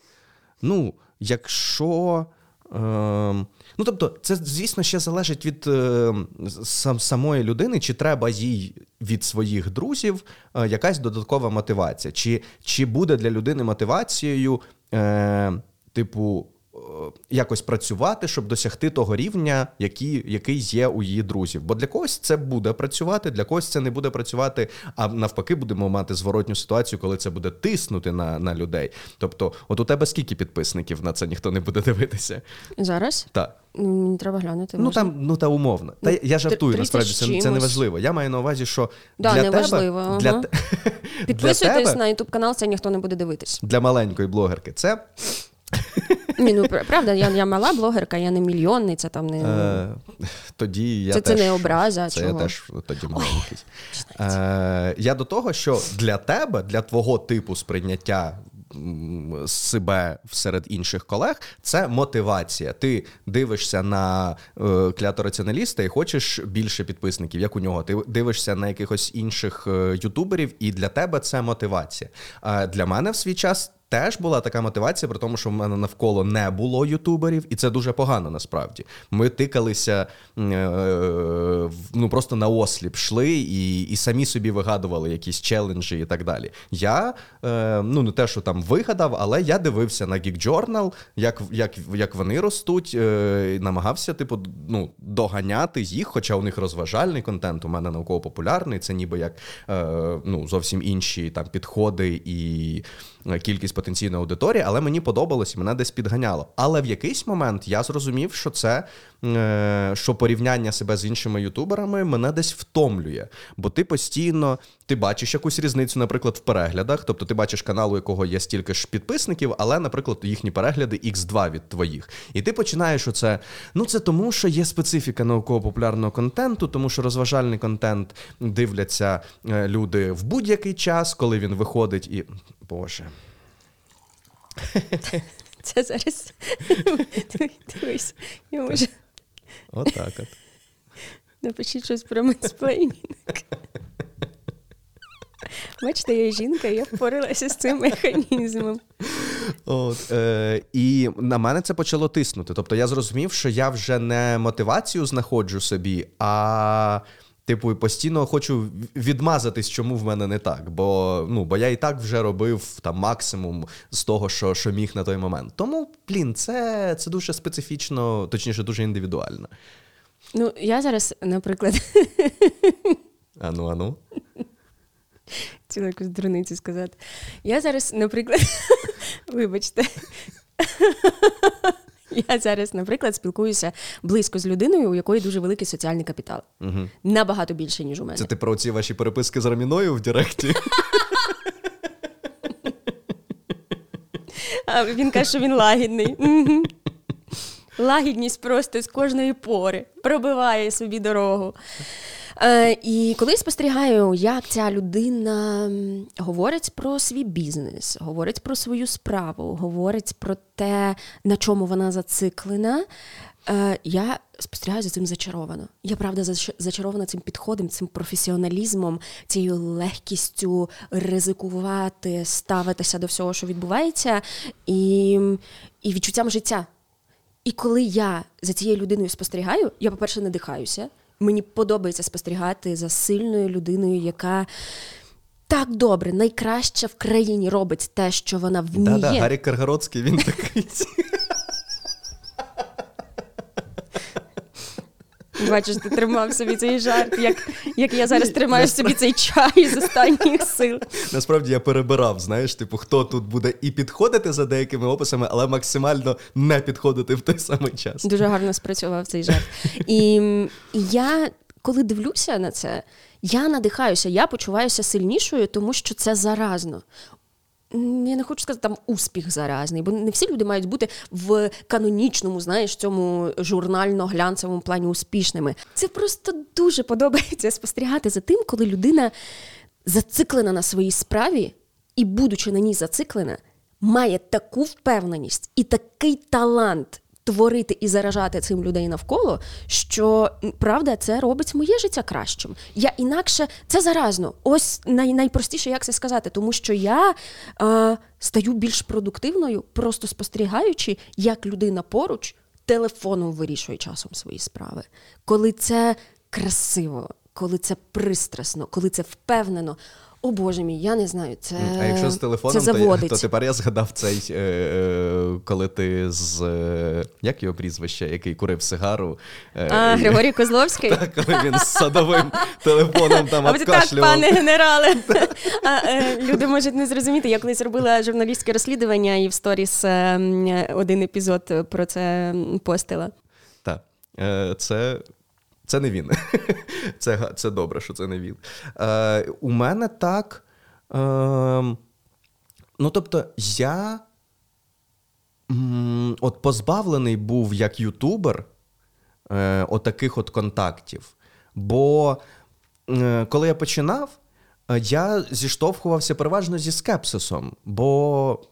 Ну, якщо. Е, Ну, тобто, це, звісно, ще залежить від е, сам, самої людини, чи треба їй від своїх друзів е, якась додаткова мотивація, чи чи буде для людини мотивацією, е, типу, якось працювати, щоб досягти того рівня, який який є у її друзів. Бо для когось це буде працювати, для когось це не буде працювати, а навпаки, будемо мати зворотню ситуацію, коли це буде тиснути на на людей. Тобто, от у тебе скільки підписників на це ніхто не буде дивитися? Зараз? Так. Мені треба глянути. Ну там ну та умовно. Та я жартую, насправді це це не важливо. Я маю на увазі, що да, для не тебе важливо. для, ага. підписуйтесь для на ютуб канал, це ніхто не буде дивитись. Для маленької блогерки це ні, ну правда, я я мала блогерка, я не мільйонний, це там не. Е, тоді я Це теж, це не образа. Це чого? я теж тоді маленький. Е, Я до того, що для тебе, для твого типу сприйняття себе серед інших колег, це мотивація. Ти дивишся на е, клятораціоналіста і хочеш більше підписників, як у нього. Ти дивишся на якихось інших е, ютуберів, і для тебе це мотивація. А для мене в свій час теж була така мотивація, при тому, що в мене навколо не було ютуберів, і це дуже погано насправді. Ми тикалися е, ну просто на осліп йшли і і самі собі вигадували якісь челенджі і так далі. Я е, ну не те, що там вигадав, але я дивився на Geek Journal, як як, як вони ростуть, е, намагався, типу, ну, доганяти їх, хоча у них розважальний контент, у мене науково-популярний, це ніби як ну, зовсім інші там підходи і кількість потенційної аудиторії, але мені подобалось мене десь підганяло. Але в якийсь момент я зрозумів, що це е, що порівняння себе з іншими ютуберами мене десь втомлює. Бо ти постійно ти бачиш якусь різницю, наприклад, в переглядах. Тобто ти бачиш канал, у якого є стільки ж підписників, але, наприклад, їхні перегляди X2 від твоїх. І ти починаєш оце. Ну це тому, що є специфіка науково-популярного контенту, тому що розважальний контент дивляться е, люди в будь-який час, коли він виходить і. Боже. Це зараз. Дивись, я можу. Отак от. Напишіть щось про mansplaining. Бачите, я жінка, я впоралася з цим механізмом. От, е, І на мене це почало тиснути. Тобто я зрозумів, що я вже не мотивацію знаходжу собі, а Типу, постійно хочу відмазатись, чому в мене не так. Бо ну, бо я і так вже робив там максимум з того, що що міг на той момент. Тому, блін, це це дуже специфічно, точніше, дуже індивідуально. Ну, я зараз, наприклад. Ану, ану. Цілу якусь дурницю сказати. Я зараз, наприклад, вибачте. Я зараз, наприклад, спілкуюся близько з людиною, у якої дуже великий соціальний капітал. Угу. Набагато більше, ніж у мене. Це ти про ці ваші переписки з Раміною в Директі? А Він каже, що він лагідний. Лагідність просто з кожної пори пробиває собі дорогу. Е, І коли спостерігаю, як ця людина говорить про свій бізнес, говорить про свою справу, говорить про те, на чому вона зациклена. Е, я спостерігаю за цим зачаровано. Я правда зачарована цим підходом, цим професіоналізмом, цією легкістю ризикувати, ставитися до всього, що відбувається, і, і відчуттям життя. І коли я за цією людиною спостерігаю, я, по-перше, надихаюся. Мені подобається спостерігати за сильною людиною, яка так добре, найкраще в країні робить те, що вона вміє. Да-да, Гаррі Каргородський, він такий. Бачиш, ти тримав собі цей жарт, як як я зараз тримаю собі цей чай з останніх сил. Насправді я перебирав, знаєш, типу, хто тут буде і підходити за деякими описами, але максимально не підходити в той самий час. Дуже гарно спрацював цей жарт. І я, коли дивлюся на це, я надихаюся, я почуваюся сильнішою, тому що це заразно я не хочу сказати там успіх заразний, бо не всі люди мають бути в канонічному, знаєш, цьому журнально-глянцевому плані успішними. Це просто дуже подобається спостерігати за тим, коли людина зациклена на своїй справі і, будучи на ній зациклена, має таку впевненість і такий талант творити і заражати цим людей навколо, що правда це робить моє життя кращим. Я інакше це заразно. Ось най, найпростіше, як це сказати, тому що я е, стаю більш продуктивною, просто спостерігаючи, як людина поруч телефоном вирішує часом свої справи, коли це красиво, коли це пристрасно, коли це впевнено. О Боже мій, я не знаю. Це А якщо з телефоном, це то, то тепер я згадав цей, е, е, коли ти з е, як його прізвище, який курив сигару. Е, а, Григорій Козловський? Так, коли він з садовим телефоном там а Так, пане генерале. а, е, Люди можуть не зрозуміти. Я колись робила журналістське розслідування і в сторіс е, один епізод про це постила. Так. Це це не він. Це це добре, що це не він. Е, У мене так. Е, Ну, тобто, я от позбавлений був як ютубер е, от таких от контактів. Бо е, коли я починав, е, я зіштовхувався переважно зі скепсисом. Бо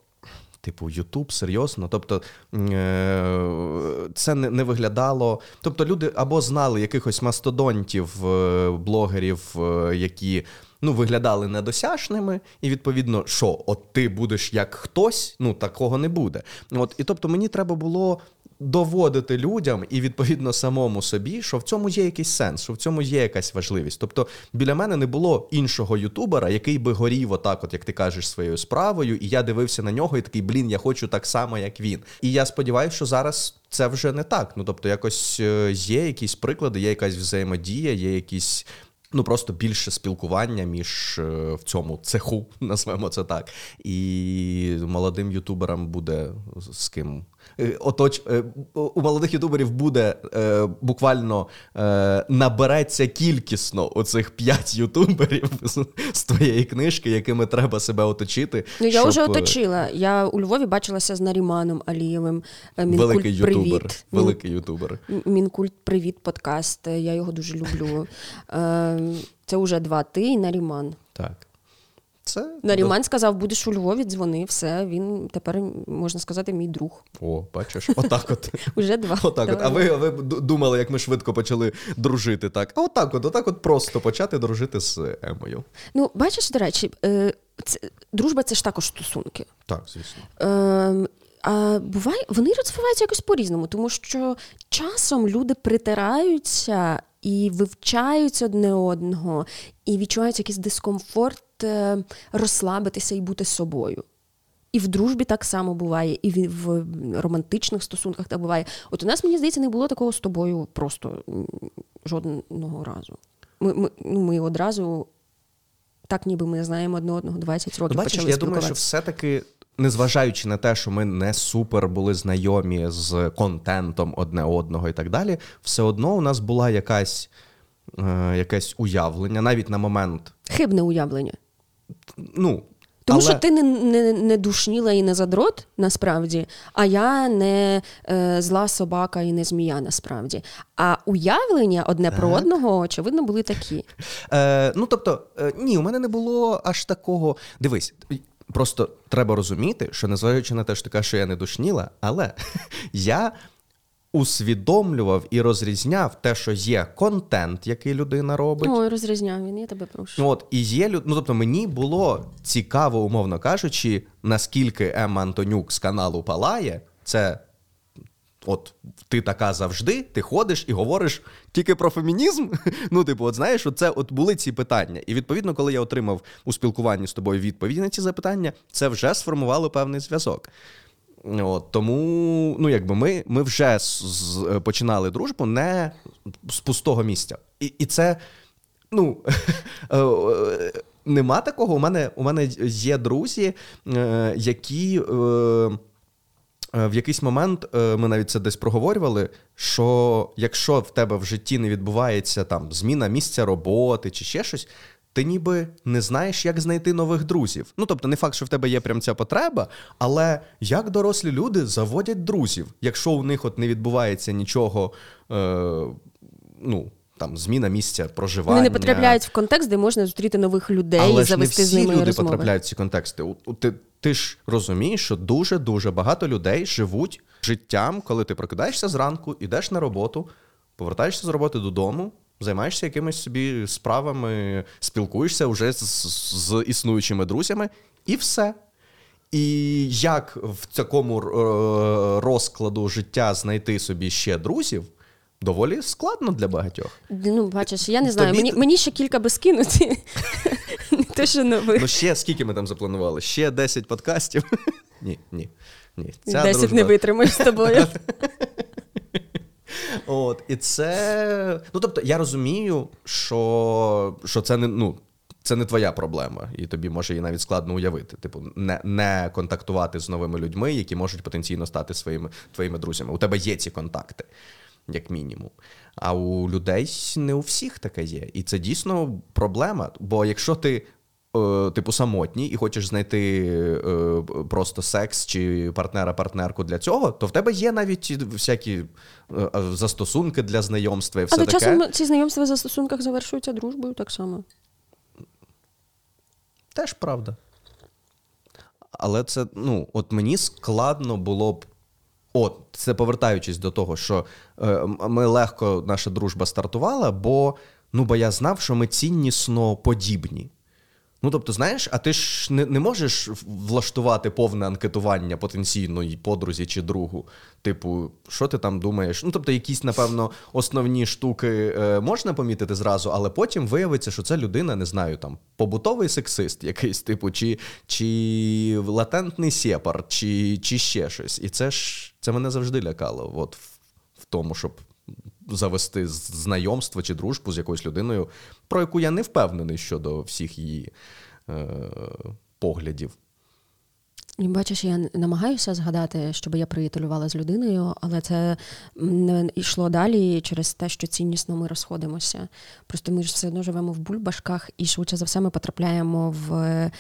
Типу, Ютуб, серйозно. Тобто е, це не виглядало. Тобто, люди або знали якихось мастодонтів, е, блогерів, е, які ну, виглядали недосяжними, і відповідно, що от ти будеш як хтось, ну такого не буде. От і тобто мені треба було доводити людям і відповідно самому собі, що в цьому є якийсь сенс, що в цьому є якась важливість. Тобто біля мене не було іншого ютубера, який би горів, отак, от як ти кажеш, своєю справою, і я дивився на нього і такий, блін, я хочу так само, як він. І я сподіваюся, що зараз. Це вже не так. Ну тобто, якось е, є якісь приклади, є якась взаємодія, є якісь Ну, просто більше спілкування між е, в цьому цеху, назвемо це так. І молодим ютуберам буде з ким. Е, оточ, е, у молодих ютуберів буде е, буквально набереться кількісно оцих п'ять ютуберів з, з твоєї книжки, якими треба себе оточити. Ну я щоб... вже оточила. Я у Львові бачилася з Наріманом Алієвим. Мінкульт Великий ютубер. Привіт. Великий ютубер. Мінкульт Привіт, подкаст. Я його дуже люблю. Це вже два ти і Наріман. Так. Це Наріман сказав, будеш у Львові, дзвони, все. Він тепер, можна сказати, мій друг. О, бачиш, отак от. Уже два. Отак от. А ви ви думали, як ми швидко почали дружити так? А отак от, отак от просто почати дружити з Емою. Ну, бачиш, до речі, це, дружба це ж також стосунки. Так, звісно. Е, а буває, вони розвиваються якось по-різному, тому що часом люди притираються і вивчають одне одного, і відчувають якийсь дискомфорт розслабитися і бути собою. І в дружбі так само буває, і в романтичних стосунках так буває. От у нас, мені здається, не було такого з тобою просто жодного разу. Ми ми, ну, ми одразу, так ніби ми знаємо одне одного 20 років. Ну, бачиш, почали Я думаю, що все-таки незважаючи на те, що ми не супер були знайомі з контентом одне одного і так далі, все одно у нас була якась е, якесь уявлення, навіть на момент. Хибне уявлення. Ну, тому Але... що ти не не, не душніла і не задрот, насправді, а я не е, зла собака і не змія, насправді. А уявлення одне так. про одного, очевидно, були такі. Е, Ну тобто, е, ні, у мене не було аж такого. Дивись, Просто треба розуміти, що незважаючи на те, що така, що я не душніла, але я усвідомлював і розрізняв те, що є контент, який людина робить. Ой, розрізняв він, я тебе прошу. От, і є ну, тобто мені було цікаво, умовно кажучи, наскільки Емма Антонюк з каналу Палає, це от ти така завжди, ти ходиш і говориш тільки про фемінізм. Ну, типу, от знаєш, от це от були ці питання. І відповідно, коли я отримав у спілкуванні з тобою відповіді на ці запитання, це вже сформувало певний зв'язок. От, Тому, ну якби ми ми вже з, з, починали дружбу не з пустого місця. І і це, ну. Е, нема такого. У мене у мене є друзі, е, які Е, в якийсь момент е, ми навіть це десь проговорювали, що якщо в тебе в житті не відбувається там зміна місця роботи чи ще щось, ти ніби не знаєш, як знайти нових друзів. Ну тобто, не факт, що в тебе є прям ця потреба, але як дорослі люди заводять друзів, якщо у них от не відбувається нічого, е, ну. Там зміна місця проживання. Вони не потрапляють в контекст, де можна зустріти нових людей, Але завести ж не всі з ними люди розмови. потрапляють в ці контексти. Ти ти ж розумієш, що дуже дуже багато людей живуть життям, коли ти прокидаєшся зранку, йдеш на роботу, повертаєшся з роботи додому, займаєшся якимись собі справами, спілкуєшся вже з, з існуючими друзями, і все. І як в такому е, розкладу життя знайти собі ще друзів? Доволі складно для багатьох. Ну, бачиш, я не знаю. Тобі... Мені мені ще кілька би скинути. Не те, що нових. Ну, ще скільки ми там запланували? Ще 10 подкастів. Ні, ні. ні. Ця 10 дружба... не витримаєш з тобою. От, І це. Ну, тобто, я розумію, що що це не. ну, це не твоя проблема, і тобі може її навіть складно уявити. Типу, не не контактувати з новими людьми, які можуть потенційно стати своїми твоїми друзями. У тебе є ці контакти як мінімум. А у людей не у всіх таке є. І це дійсно проблема. Бо якщо ти. Е, типу самотній і хочеш знайти е, просто секс чи партнера-партнерку для цього, то в тебе є навіть всякі е, застосунки для знайомства і все Але таке. часом ці знайомства в застосунках завершуються дружбою так само. Теж правда. Але це, ну, от мені складно було б От, це повертаючись до того, що е, ми легко наша дружба стартувала, бо ну, бо я знав, що ми ціннісно подібні. Ну, тобто, знаєш, а ти ж не не можеш влаштувати повне анкетування потенційної подрузі чи другу. Типу, що ти там думаєш? Ну, тобто, якісь, напевно, основні штуки е, можна помітити зразу, але потім виявиться, що це людина, не знаю, там побутовий сексист, якийсь, типу, чи чи латентний сепар, чи чи ще щось. І це ж це мене завжди лякало. От в, в тому, щоб завести знайомство чи дружбу з якоюсь людиною, про яку я не впевнений щодо всіх її е, поглядів. Бачиш, я намагаюся згадати, щоб я приятелювала з людиною, але це не йшло далі через те, що ціннісно ми розходимося. Просто ми ж все одно живемо в бульбашках, і швидше за все ми потрапляємо в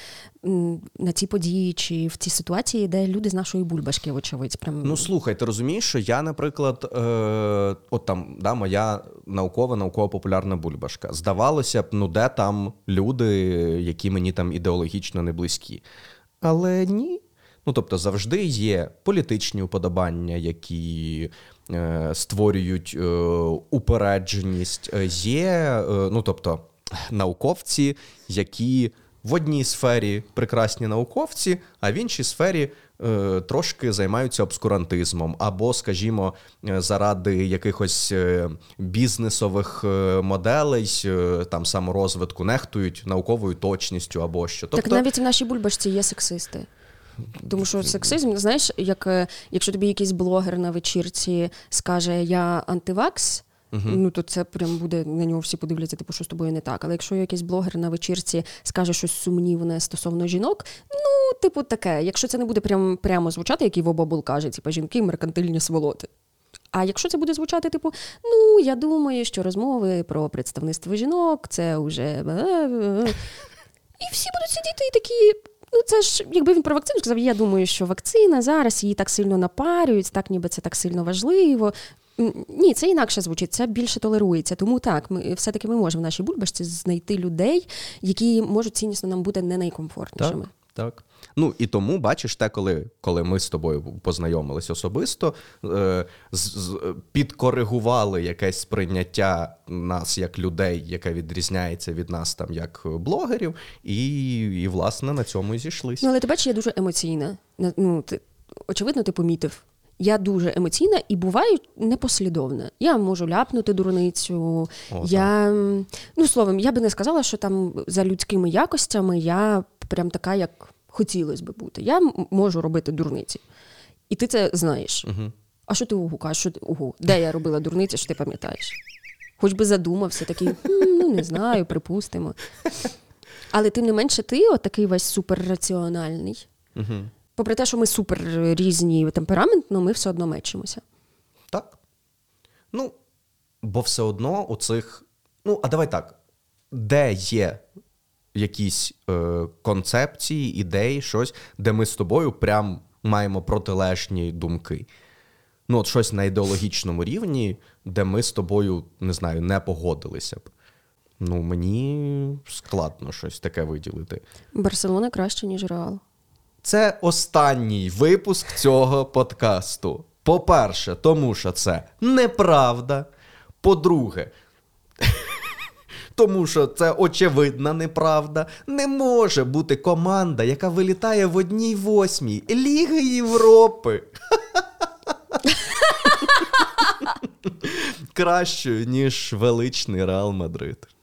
на ці події чи в ці ситуації, де люди з нашої бульбашки, вочевидь. Прям... Ну слухай, ти розумієш, що я, наприклад, е, от там да, моя наукова, науково-популярна бульбашка. Здавалося б, ну де там люди, які мені там ідеологічно не близькі. Але ні. Ну тобто завжди є політичні уподобання, які е, створюють е, упередженість. Е, є, е, ну тобто, науковці, які в одній сфері прекрасні науковці, а в іншій сфері. Е, трошки займаються обскурантизмом, або, скажімо, е, заради якихось бізнесових моделей, там саморозвитку нехтують науковою точністю або що. Тобто... Так навіть в нашій бульбашці є сексисти. Тому що сексизм, знаєш, як е, якщо тобі якийсь блогер на вечірці скаже Я антивакс. Uh-huh. Ну, то це прям буде на нього всі подивляться, типу, що з тобою не так. Але якщо якийсь блогер на вечірці скаже щось сумнівне стосовно жінок, ну, типу, таке. Якщо це не буде прям, прямо звучати, як Іво Бабул каже, типу, жінки меркантильні сволоти. А якщо це буде звучати, типу, ну я думаю, що розмови про представництво жінок, це вже. І всі будуть сидіти і такі. Ну, це ж, якби він про вакцину сказав, я думаю, що вакцина зараз її так сильно напарюють, так ніби це так сильно важливо. Ні, це інакше звучить, це більше толерується. Тому так, ми все-таки ми можемо в нашій бульбашці знайти людей, які можуть ціннісно нам бути не найкомфортнішими. Так. Так. Ну і тому бачиш те, коли коли ми з тобою познайомились особисто, е, з, підкоригували якесь сприйняття нас як людей, яке відрізняється від нас там як блогерів, і, і власне на цьому і зійшлися. Ну, але ти бачиш, я дуже емоційна. Ну, ти, Очевидно, ти помітив. Я дуже емоційна і буваю непослідовна. Я можу ляпнути дурницю. О, я, ну словом, я би не сказала, що там за людськими якостями я прям така, як хотілося би бути. Я можу робити дурниці. І ти це знаєш. Угу. А що ти угу кажеш? Що ти угу? Де я робила дурниці, що ти пам'ятаєш? Хоч би задумався, такий, ну не знаю, припустимо. Але тим не менше, ти от такий весь суперраціональний. Угу. Попри те, що ми супер різні темпераментно, ми все одно мечимося. Так. Ну, бо все одно у цих. Ну, а давай так. Де є якісь е, концепції, ідеї, щось, де ми з тобою прям маємо протилежні думки. Ну, от щось на ідеологічному рівні, де ми з тобою, не знаю, не погодилися б. Ну, мені складно щось таке виділити. Барселона краще, ніж Реал. Це останній випуск цього подкасту. По-перше, тому що це неправда. По-друге, тому що це очевидна неправда. Не може бути команда, яка вилітає в одній восьмій Ліги Європи. Кращою, ніж величний Реал Мадрид.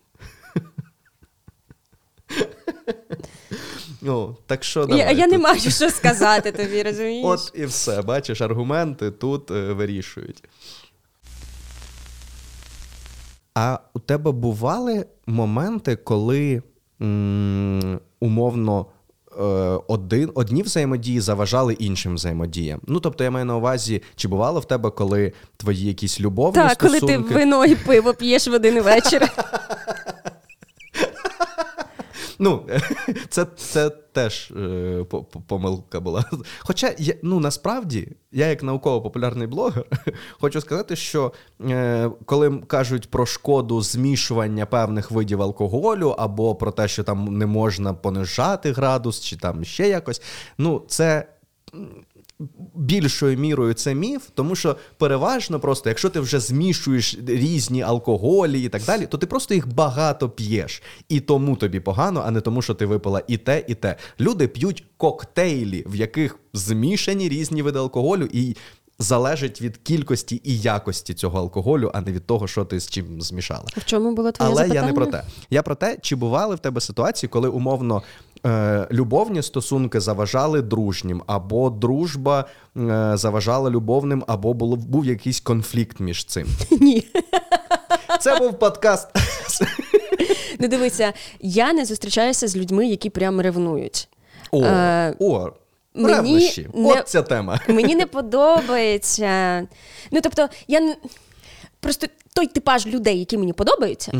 Ну, так що давай, Я я не маю що сказати тобі, розумієш? От і все. Бачиш, аргументи тут е, вирішують. А у тебе бували моменти, коли м, умовно е, один, одні взаємодії заважали іншим взаємодіям? Ну тобто, я маю на увазі, чи бувало в тебе, коли твої якісь любовні так, стосунки... Так, коли ти вино і пиво п'єш в один вечір. Ну, це це теж е, помилка була. Хоча ну, насправді, я, як науково-популярний блогер, хочу сказати, що е, коли кажуть про шкоду змішування певних видів алкоголю, або про те, що там не можна понижати градус, чи там ще якось, ну, це більшою мірою це міф, тому що переважно просто, якщо ти вже змішуєш різні алкоголі і так далі, то ти просто їх багато п'єш. І тому тобі погано, а не тому, що ти випила і те, і те. Люди п'ють коктейлі, в яких змішані різні види алкоголю, і залежить від кількості і якості цього алкоголю, а не від того, що ти з чим змішала. В чому було твоє Але запитання? я не про те. Я про те, чи бували в тебе ситуації, коли умовно е, любовні стосунки заважали дружнім, або дружба е, заважала любовним, або було, був якийсь конфлікт між цим. Ні. Це був подкаст. Ну дивися, я не зустрічаюся з людьми, які прям ревнують. О, Е, о, мені ревнощі. не- От ця тема. Мені не подобається. Ну, тобто, я просто той типаж людей, які мені подобаються,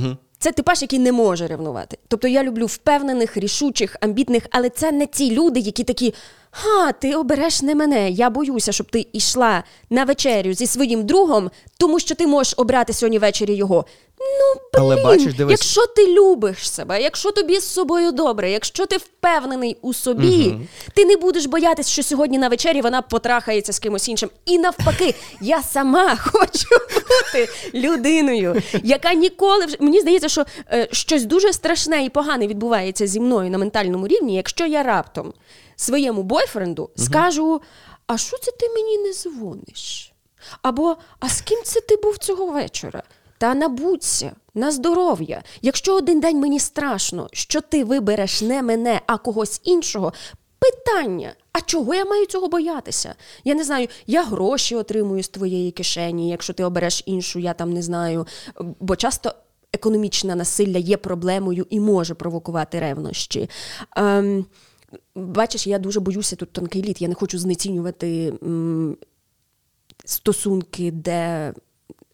це типаж, який не може ревнувати. Тобто я люблю впевнених, рішучих, амбітних, але це не ті люди, які такі. Ха, ти обереш не мене. Я боюся, щоб ти йшла на вечерю зі своїм другом, тому що ти можеш обрати сьогодні ввечері його. Ну, блін, Але бачиш, дивись. якщо ти любиш себе, якщо тобі з собою добре, якщо ти впевнений у собі, ти не будеш боятися, що сьогодні на вечері вона потрахається з кимось іншим. І навпаки, я сама хочу бути людиною, яка ніколи вже мені здається, що е, щось дуже страшне і погане відбувається зі мною на ментальному рівні, якщо я раптом своєму бойфренду скажу: а що це ти мені не дзвониш? Або а з ким це ти був цього вечора? Та набудься на здоров'я. Якщо один день мені страшно, що ти вибереш не мене, а когось іншого. Питання: а чого я маю цього боятися? Я не знаю, я гроші отримую з твоєї кишені, якщо ти обереш іншу, я там не знаю. Бо часто економічне насилля є проблемою і може провокувати ревнощі. Ем, бачиш, я дуже боюся тут тонкий лід. Я не хочу знецінювати м, стосунки, де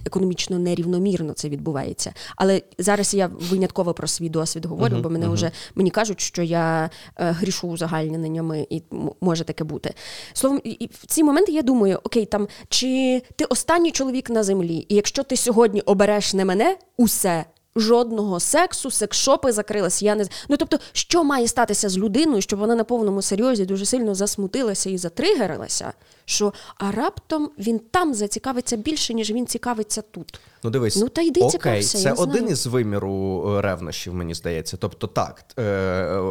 економічно нерівномірно це відбувається. Але зараз я винятково про свій досвід говорю, бо мене вже мені кажуть, що я е, грішу узагальненнями, і може таке бути. Словом, і в ці моменти я думаю: окей, там чи ти останній чоловік на землі, і якщо ти сьогодні обереш не мене, усе. Жодного сексу, секшопи закрилися. Я не ну тобто, що має статися з людиною, щоб вона на повному серйозі дуже сильно засмутилася і затригерилася, що а раптом він там зацікавиться більше, ніж він цікавиться тут. Ну дивись, Ну, та йди окей, цікався, це один знаю. із виміру е, ревнощів, мені здається. Тобто, так, е,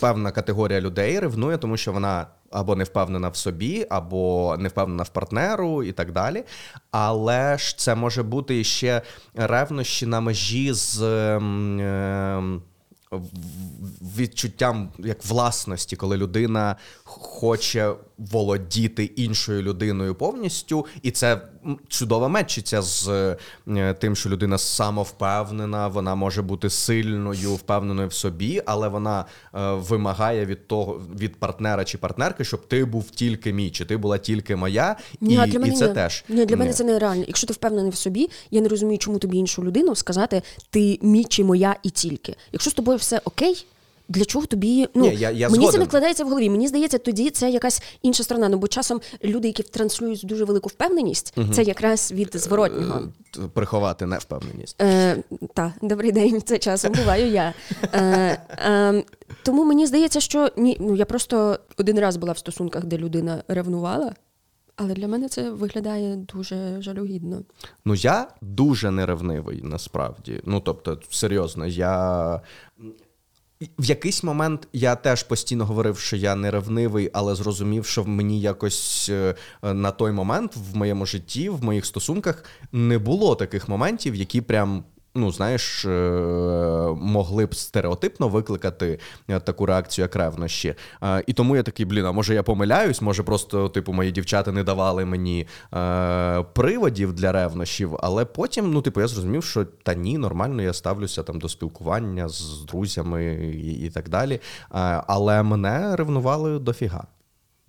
певна категорія людей ревнує, тому що вона або не впевнена в собі, або не впевнена в партнеру і так далі. Але ж це може бути ще ревнощі на межі з. ем, ем, відчуттям як власності, коли людина хоче володіти іншою людиною повністю, і це м, чудово мечиться з е, тим, що людина самовпевнена, вона може бути сильною, впевненою в собі, але вона е, вимагає від того від партнера чи партнерки, щоб ти був тільки мій, чи ти була тільки моя, Ні, і, для мене і це ні. теж Ні, для мене Ні. це нереально. Якщо ти впевнений в собі, я не розумію, чому тобі іншу людину сказати ти мій чи моя і тільки. Якщо з тобою все окей. Для чого тобі ну Ні, я- я мені це згоден. не вкладається в голові? Мені здається, тоді це якась інша сторона. Ну бо часом люди, які транслюють дуже велику впевненість, це якраз від зворотнього. Приховати невпевненість. Е, та, добрий день, це часом буваю я. Е, е, тому мені здається, що ні, ну я просто один раз була в стосунках, де людина ревнувала, але для мене це виглядає дуже жалюгідно. Ну, я дуже неревнивий насправді. Ну, тобто, серйозно, я. В якийсь момент я теж постійно говорив, що я не ревнивий, але зрозумів, що мені якось е, на той момент в моєму житті, в моїх стосунках не було таких моментів, які прям. Ну, знаєш, е, могли б стереотипно викликати е, таку реакцію, як ревнощі. Е, І тому я такий, блін, а може я помиляюсь, може просто, типу, мої дівчата не давали мені приводів для ревнощів, але потім, ну, типу, я зрозумів, що та ні, нормально, я ставлюся там до спілкування з друзями і, і так далі. Але мене ревнували дофіга.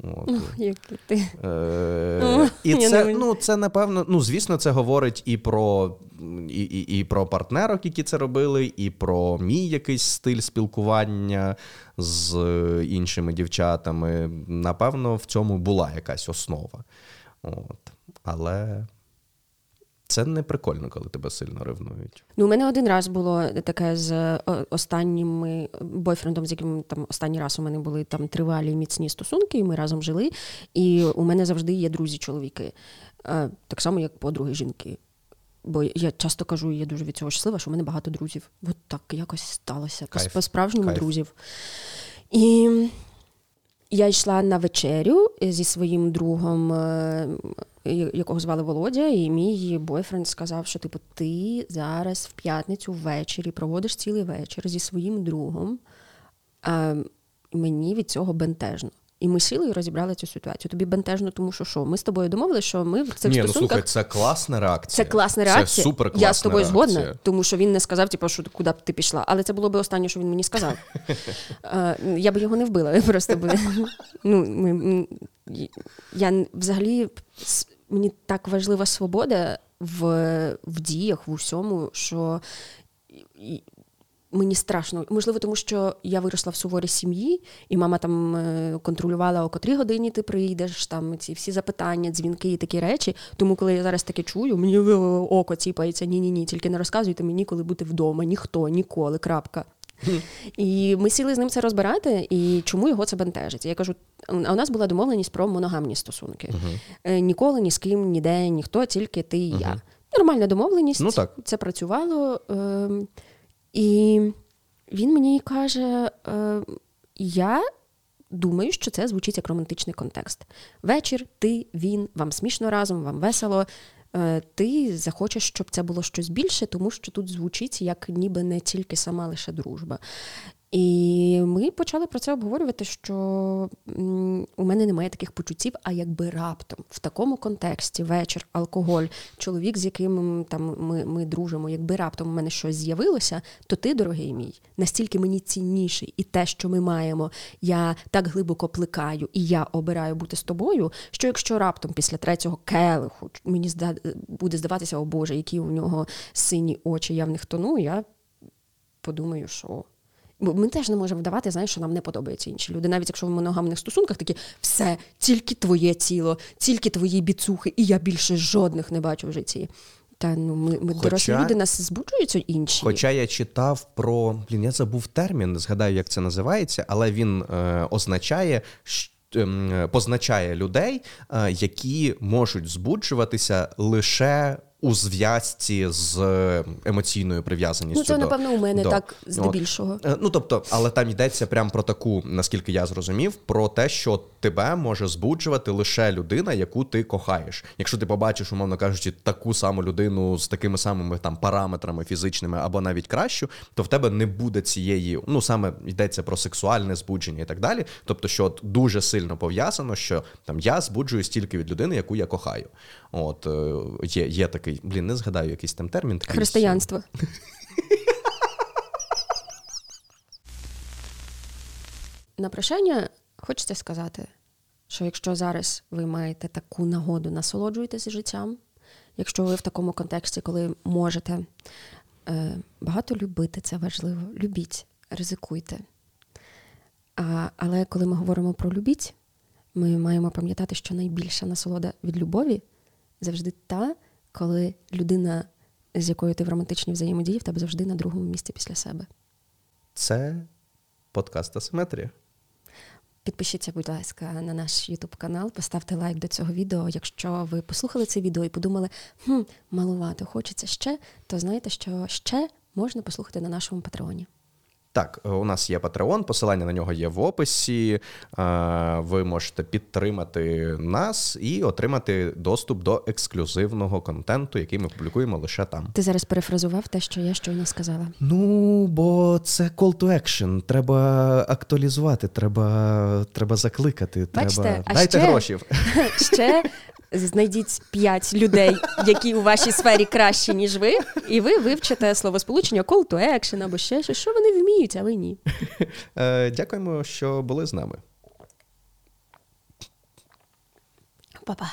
От. Як ти. Е, і це, ну, це напевно, ну звісно, це говорить і про і, і, і про партнерок, які це робили, і про мій якийсь стиль спілкування з іншими дівчатами. Напевно, в цьому була якась основа. От. Але Це не прикольно, коли тебе сильно ревнують. Ну, у мене один раз було таке з е, останнім бойфрендом, з яким там останній раз у мене були там тривалі міцні стосунки, і ми разом жили. І у мене завжди є друзі-чоловіки, е, так само, як подруги жінки. Бо я часто кажу, я дуже від цього щаслива, що в мене багато друзів. От так якось сталося. Кайф. По-справжньому Кайф. друзів. І я йшла на вечерю зі своїм другом, е, якого звали Володя, і мій бойфренд сказав, що типу, ти зараз в п'ятницю ввечері проводиш цілий вечір зі своїм другом. Мені від цього бентежно. І ми сіли і розібрали цю ситуацію. Тобі бентежно, тому що що? Ми з тобою домовилися, що ми в цих Ні, ну слухай, це класна реакція. Це класна реакція. Це супер класна Я з тобою реакція. згодна, тому що він не сказав, типу, що куди б ти пішла. Але це було б останнє, що він мені сказав. Е, Я б його не вбила. Просто би. Ну, ми, я взагалі мені так важлива свобода в, в діях, в усьому, що мені страшно. Можливо, тому що я виросла в суворій сім'ї, і мама там е, контролювала, о котрій годині ти прийдеш, там ці всі запитання, дзвінки і такі речі. Тому, коли я зараз таке чую, мені е, око ціпається, ні-ні ні, тільки не розказуйте мені, коли бути вдома. Ніхто, ніколи, крапка. І ми сіли з ним це розбирати, і чому його це бентежить. Я кажу, а у нас була домовленість про моногамні стосунки. Е, Ніколи ні з ким, ніде, ніхто, тільки ти і я. Нормальна домовленість, Ну, так. це працювало. І він мені каже: е, я думаю, що це звучить як романтичний контекст. Вечір, ти, він, вам смішно разом, вам весело. Е, Ти захочеш, щоб це було щось більше, тому що тут звучить як ніби не тільки сама лише дружба. І ми почали про це обговорювати, що у мене немає таких почуттів, а якби раптом в такому контексті вечір, алкоголь, чоловік, з яким там ми, ми дружимо, якби раптом у мене щось з'явилося, то ти, дорогий мій, настільки мені цінніший, і те, що ми маємо, я так глибоко плекаю, і я обираю бути з тобою. Що якщо раптом після третього келиху мені зда... буде здаватися, о Боже, які у нього сині очі, я в них тону, я подумаю, що. Ми теж не можемо вдавати, знаєш, що нам не подобаються інші люди. Навіть якщо в моногамних стосунках такі все, тільки твоє тіло, тільки твої біцухи, і я більше жодних не бачу в житті. Та ну ми, ми Хоча- дорослі люди, нас збуджуються інші. Хоча я читав про блін, я забув термін, не згадаю, як це називається, але він е, означає. щ- ем, Позначає людей, е, які можуть збуджуватися лише у зв'язці з емоційною прив'язаністю. ну це до- напевно у мене до- так здебільшого. Е, Ну тобто, але там йдеться прямо про таку, наскільки я зрозумів, про те, що тебе може збуджувати лише людина, яку ти кохаєш. Якщо ти побачиш, умовно кажучи, таку саму людину з такими самими там параметрами фізичними або навіть кращу, то в тебе не буде цієї, ну саме йдеться про сексуальне збудження і так далі. Тобто, що от дуже сильно пов'язано, що там я збуджуюсь тільки від людини, яку я кохаю. От е, є, є такий, блін, не згадаю якийсь там термін. такий. Християнство. На прощання хочеться сказати, що якщо зараз ви маєте таку нагоду насолоджуйтесь життям, якщо ви в такому контексті, коли можете е, багато любити, це важливо, любіть, ризикуйте. А, але коли ми говоримо про любіть, ми маємо пам'ятати, що найбільша насолода від любові завжди та, коли людина, з якою ти в романтичній взаємодії, в тебе завжди на другому місці після себе. Це подкаст Асиметрія. Підпишіться, будь ласка, на наш YouTube канал, поставте лайк до цього відео. Якщо ви послухали це відео і подумали, хм, малувато, хочеться ще, то знаєте, що ще можна послухати на нашому патреоні. Так, е, у нас є Patreon, посилання на нього є в описі. Е, Ви можете підтримати нас і отримати доступ до ексклюзивного контенту, який ми публікуємо лише там. Ти зараз перефразував те, що я щойно сказала. Ну, бо це call to action. Треба актуалізувати, треба, треба закликати. Бачите, треба... а Дайте ще- гроші. Ще знайдіть п'ять людей, які у вашій сфері кращі, ніж ви, і ви вивчите словосполучення call to action або ще щось, що вони вміють, а ви ні. Е, Дякуємо, що були з нами. Па-па.